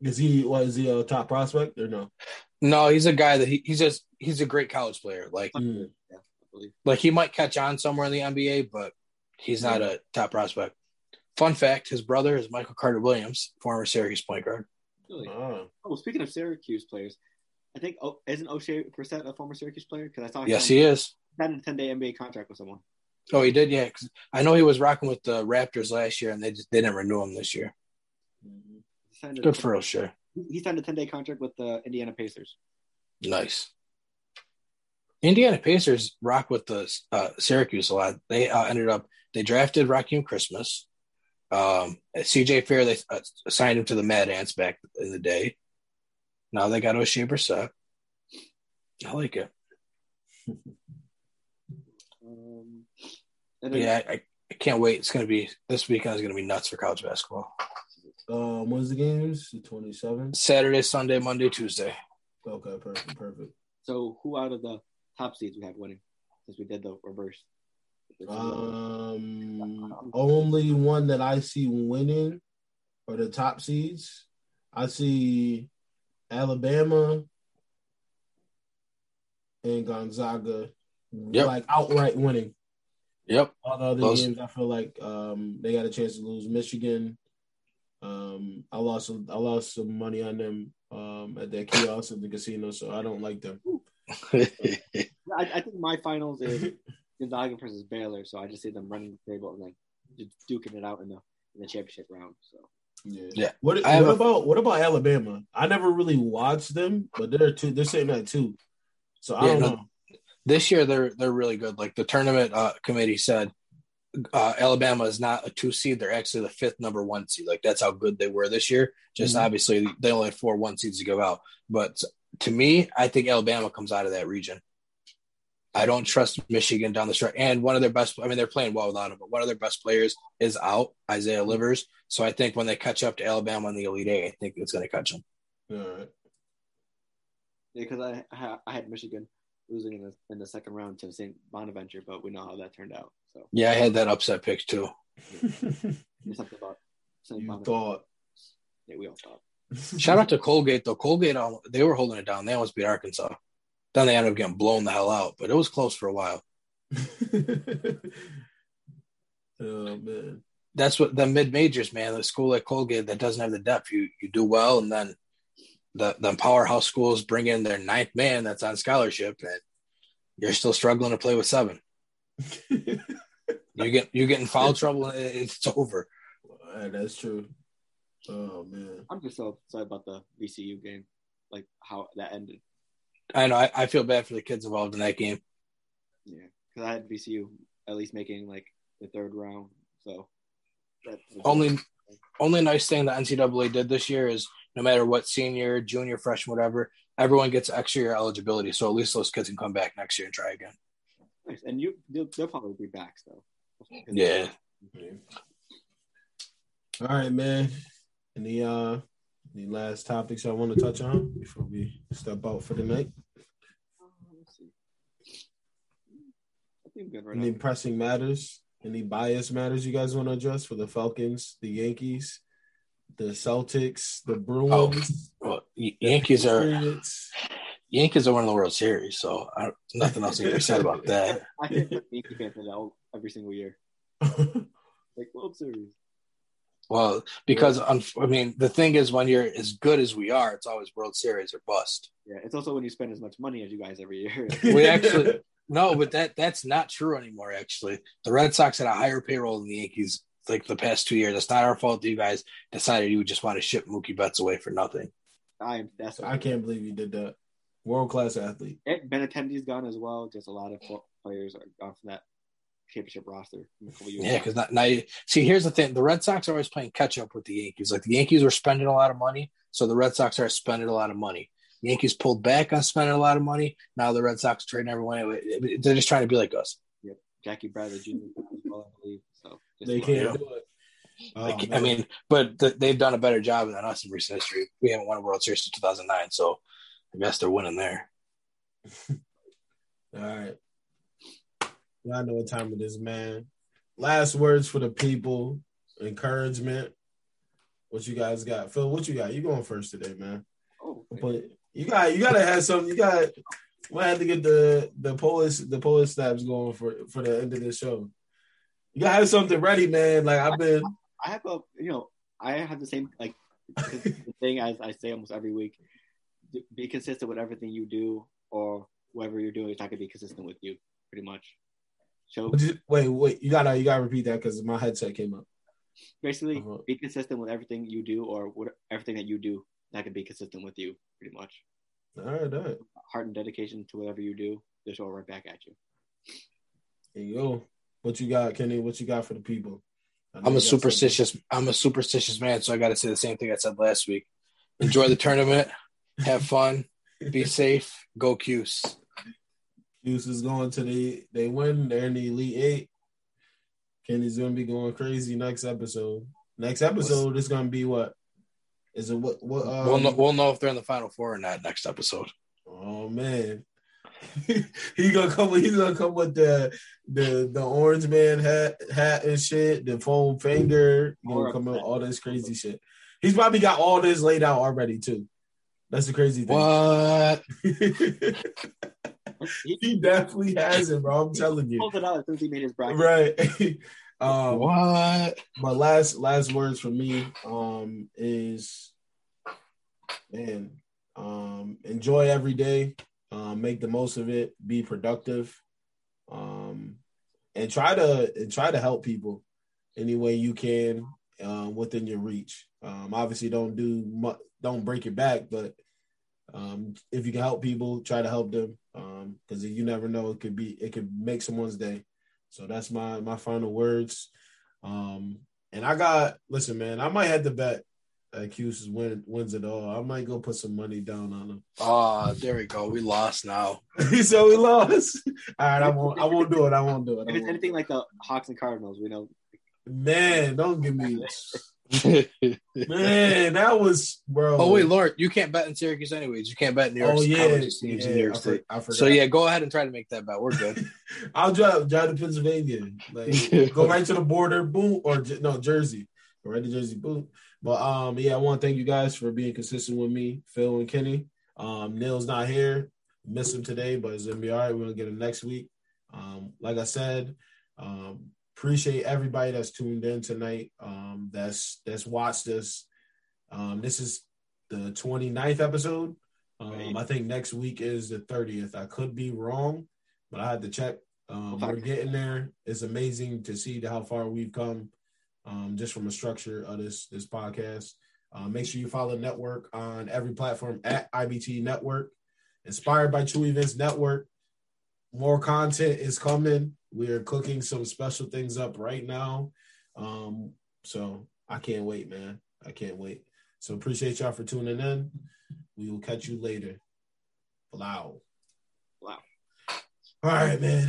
Is he what is he a top prospect or no? No, he's a guy that he, he's just he's a great college player. Like, mm. like he might catch on somewhere in the NBA, but He's not a top prospect. Fun fact: his brother is Michael Carter Williams, former Syracuse point guard. Really? Oh. oh, speaking of Syracuse players, I think oh, isn't Oshae Brissett a former Syracuse player? Because I saw yes, he is. Had a ten day NBA contract with someone. Oh, he did, yeah. Cause I know he was rocking with the Raptors last year, and they just they didn't renew him this year. Mm-hmm. Good for Oshae. He signed a ten day contract with the Indiana Pacers. Nice. Indiana Pacers rock with the uh, Syracuse a lot. They uh, ended up they drafted Rakeem Christmas. Um, CJ Fair, they uh, signed him to the Mad Ants back in the day. Now they got Oshae Brissett. I like it. um, yeah, I, I can't wait. It's gonna be this weekend is gonna be nuts for college basketball. Um, when's the games? The twenty seventh. Saturday, Sunday, Monday, Tuesday. Okay, perfect, perfect. So, who out of the top seeds we have winning? Since we did the reverse. Um, only one that I see winning are the top seeds. I see Alabama and Gonzaga yep. like outright winning. Yep. All the other Those... games, I feel like um, they got a chance to lose. Michigan, um, I lost I lost some money on them um, at that kiosk at the casino, so I don't like them. I, I, think my finals is Gonzaga versus Baylor, so I just see them running the table and then just duking it out in the in the championship round. So yeah. yeah. What, what a, about what about Alabama? I never really watched them, but they're two. They're sitting at two, so I yeah, don't no, know. This year they're they're really good. Like the tournament uh, committee said, uh, Alabama is not a two seed; they're actually the fifth number one seed. Like that's how good they were this year. Just mm-hmm. obviously they only had four one seeds to go out. But to me, I think Alabama comes out of that region. I don't trust Michigan down the stretch. And one of their best, I mean, they're playing well without him, but one of their best players is out, Isaiah Livers. So I think when they catch up to Alabama in the Elite Eight, I think it's going to catch them. All right. Yeah, because I I had Michigan losing in the in the second round to St. Bonaventure, but we know how that turned out. So yeah, I had that upset pick too. something about St. You Bonaventure. thought? Yeah, we all thought. Shout out to Colgate though. Colgate, um, they were holding it down. They almost beat Arkansas. Then they ended up getting blown the hell out, but it was close for a while. oh man, that's what the mid majors, man. The school like Colgate that doesn't have the depth, you you do well, and then the the powerhouse schools bring in their ninth man that's on scholarship, and you're still struggling to play with seven. you get you get in foul trouble, it's over. That's true. Oh man, I'm just so sorry about the VCU game, like how that ended. I know. I, I feel bad for the kids involved in that game. Yeah, because I had VCU at least making like the third round. So only only nice thing the NCAA did this year is no matter what senior, junior, freshman, whatever, everyone gets extra year eligibility. So at least those kids can come back next year and try again. Nice, and you they'll, they'll probably be back so. Yeah. All right, man. Any uh any last topics I want to touch on before we step out for the night? Right Any now. pressing matters? Any bias matters you guys want to address for the Falcons, the Yankees, the Celtics, the Bruins? Oh, well, Yankees are Yankees are one of the World Series, so I, nothing else to get excited about that. I think Yankee fans out every single year. like World Series. Well, because yeah. I mean, the thing is, when you're as good as we are, it's always World Series or bust. Yeah, it's also when you spend as much money as you guys every year. we actually no, but that that's not true anymore. Actually, the Red Sox had a higher payroll than the Yankees like the past two years. It's not our fault. You guys decided you would just want to ship Mookie Betts away for nothing. I that's I can't believe you did that. World class athlete. Benintendi's gone as well. Just a lot of players are gone from that championship roster. Yeah, because now you see, here's the thing: the Red Sox are always playing catch up with the Yankees. Like the Yankees were spending a lot of money, so the Red Sox are spending a lot of money. The Yankees pulled back on spending a lot of money. Now the Red Sox are trading everyone. They're just trying to be like us. Yep, Jackie Bradley Jr. well, I believe. So they can't do it. Oh, I mean, but th- they've done a better job than us in recent history. We haven't won a World Series since 2009, so I guess they're winning there. All right. I know what time it is, man. Last words for the people, encouragement. What you guys got, Phil? What you got? You going first today, man? Oh, but you got you gotta have something. You got. We had to get the the Polish the Polish snaps going for for the end of the show. You gotta have something ready, man. Like I've been. I have a you know I have the same like the thing as I say almost every week. Be consistent with everything you do, or whatever you're doing is not gonna be consistent with you, pretty much. So wait, wait, you gotta you gotta repeat that because my headset came up. Basically, uh-huh. be consistent with everything you do, or what, everything that you do that can be consistent with you, pretty much. All right, all right. Heart and dedication to whatever you do, this will right back at you. There you go. What you got, Kenny? What you got for the people? I'm a superstitious. Something. I'm a superstitious man, so I got to say the same thing I said last week. Enjoy the tournament, have fun, Be safe. Go Cuse. Is going to the. They win. They're in the Elite Eight. Kenny's gonna be going crazy next episode. Next episode is gonna be what? Is it what? What? Um, we'll know. We'll know if they're in the final four or not next episode. Oh man, he gonna come. He's gonna come with the the the orange man hat hat and shit. The foam finger. He gonna come with all this crazy shit. He's probably got all this laid out already too. That's the crazy thing. What? he definitely has it, bro. I'm telling you. Pulled it out since he made his bracket. Right. um, what? My last last words for me um, is, man, um, enjoy every day. Um, make the most of it. Be productive. Um, and try to and try to help people any way you can uh, within your reach. Um, obviously, don't do much, don't break your back, but um, if you can help people, try to help them because um, you never know it could be it could make someone's day. So that's my my final words. Um, and I got listen, man. I might have to bet that Cuse win, wins it all. I might go put some money down on him. Ah, oh, there we go. We lost now. so we lost. All right, I won't. I won't do it. I won't do it. If it's anything like the Hawks and Cardinals, we know. Man, don't give me. Man, that was bro. Oh wait, Lord, you can't bet in Syracuse anyways. You can't bet in New York. Oh yeah, teams yeah, in New York State. I. So yeah, go ahead and try to make that bet. We're good. I'll drive drive to Pennsylvania, like go right to the border, boom, or no Jersey, go right to Jersey, boom. But um, yeah, I want to thank you guys for being consistent with me, Phil and Kenny. Um, Neil's not here, miss him today, but it's gonna be all right. We're gonna get him next week. Um, like I said, um, appreciate everybody that's tuned in tonight. Um, that's that's watched this. Um, this is the 29th episode. Um, I think next week is the 30th. I could be wrong, but I had to check. Um, we're getting there. It's amazing to see how far we've come, um, just from the structure of this this podcast. Uh, make sure you follow the network on every platform at IBT Network. Inspired by True Events Network. More content is coming. We are cooking some special things up right now. Um, so I can't wait, man. I can't wait. So appreciate y'all for tuning in. We will catch you later. Wow. Wow. All right, man.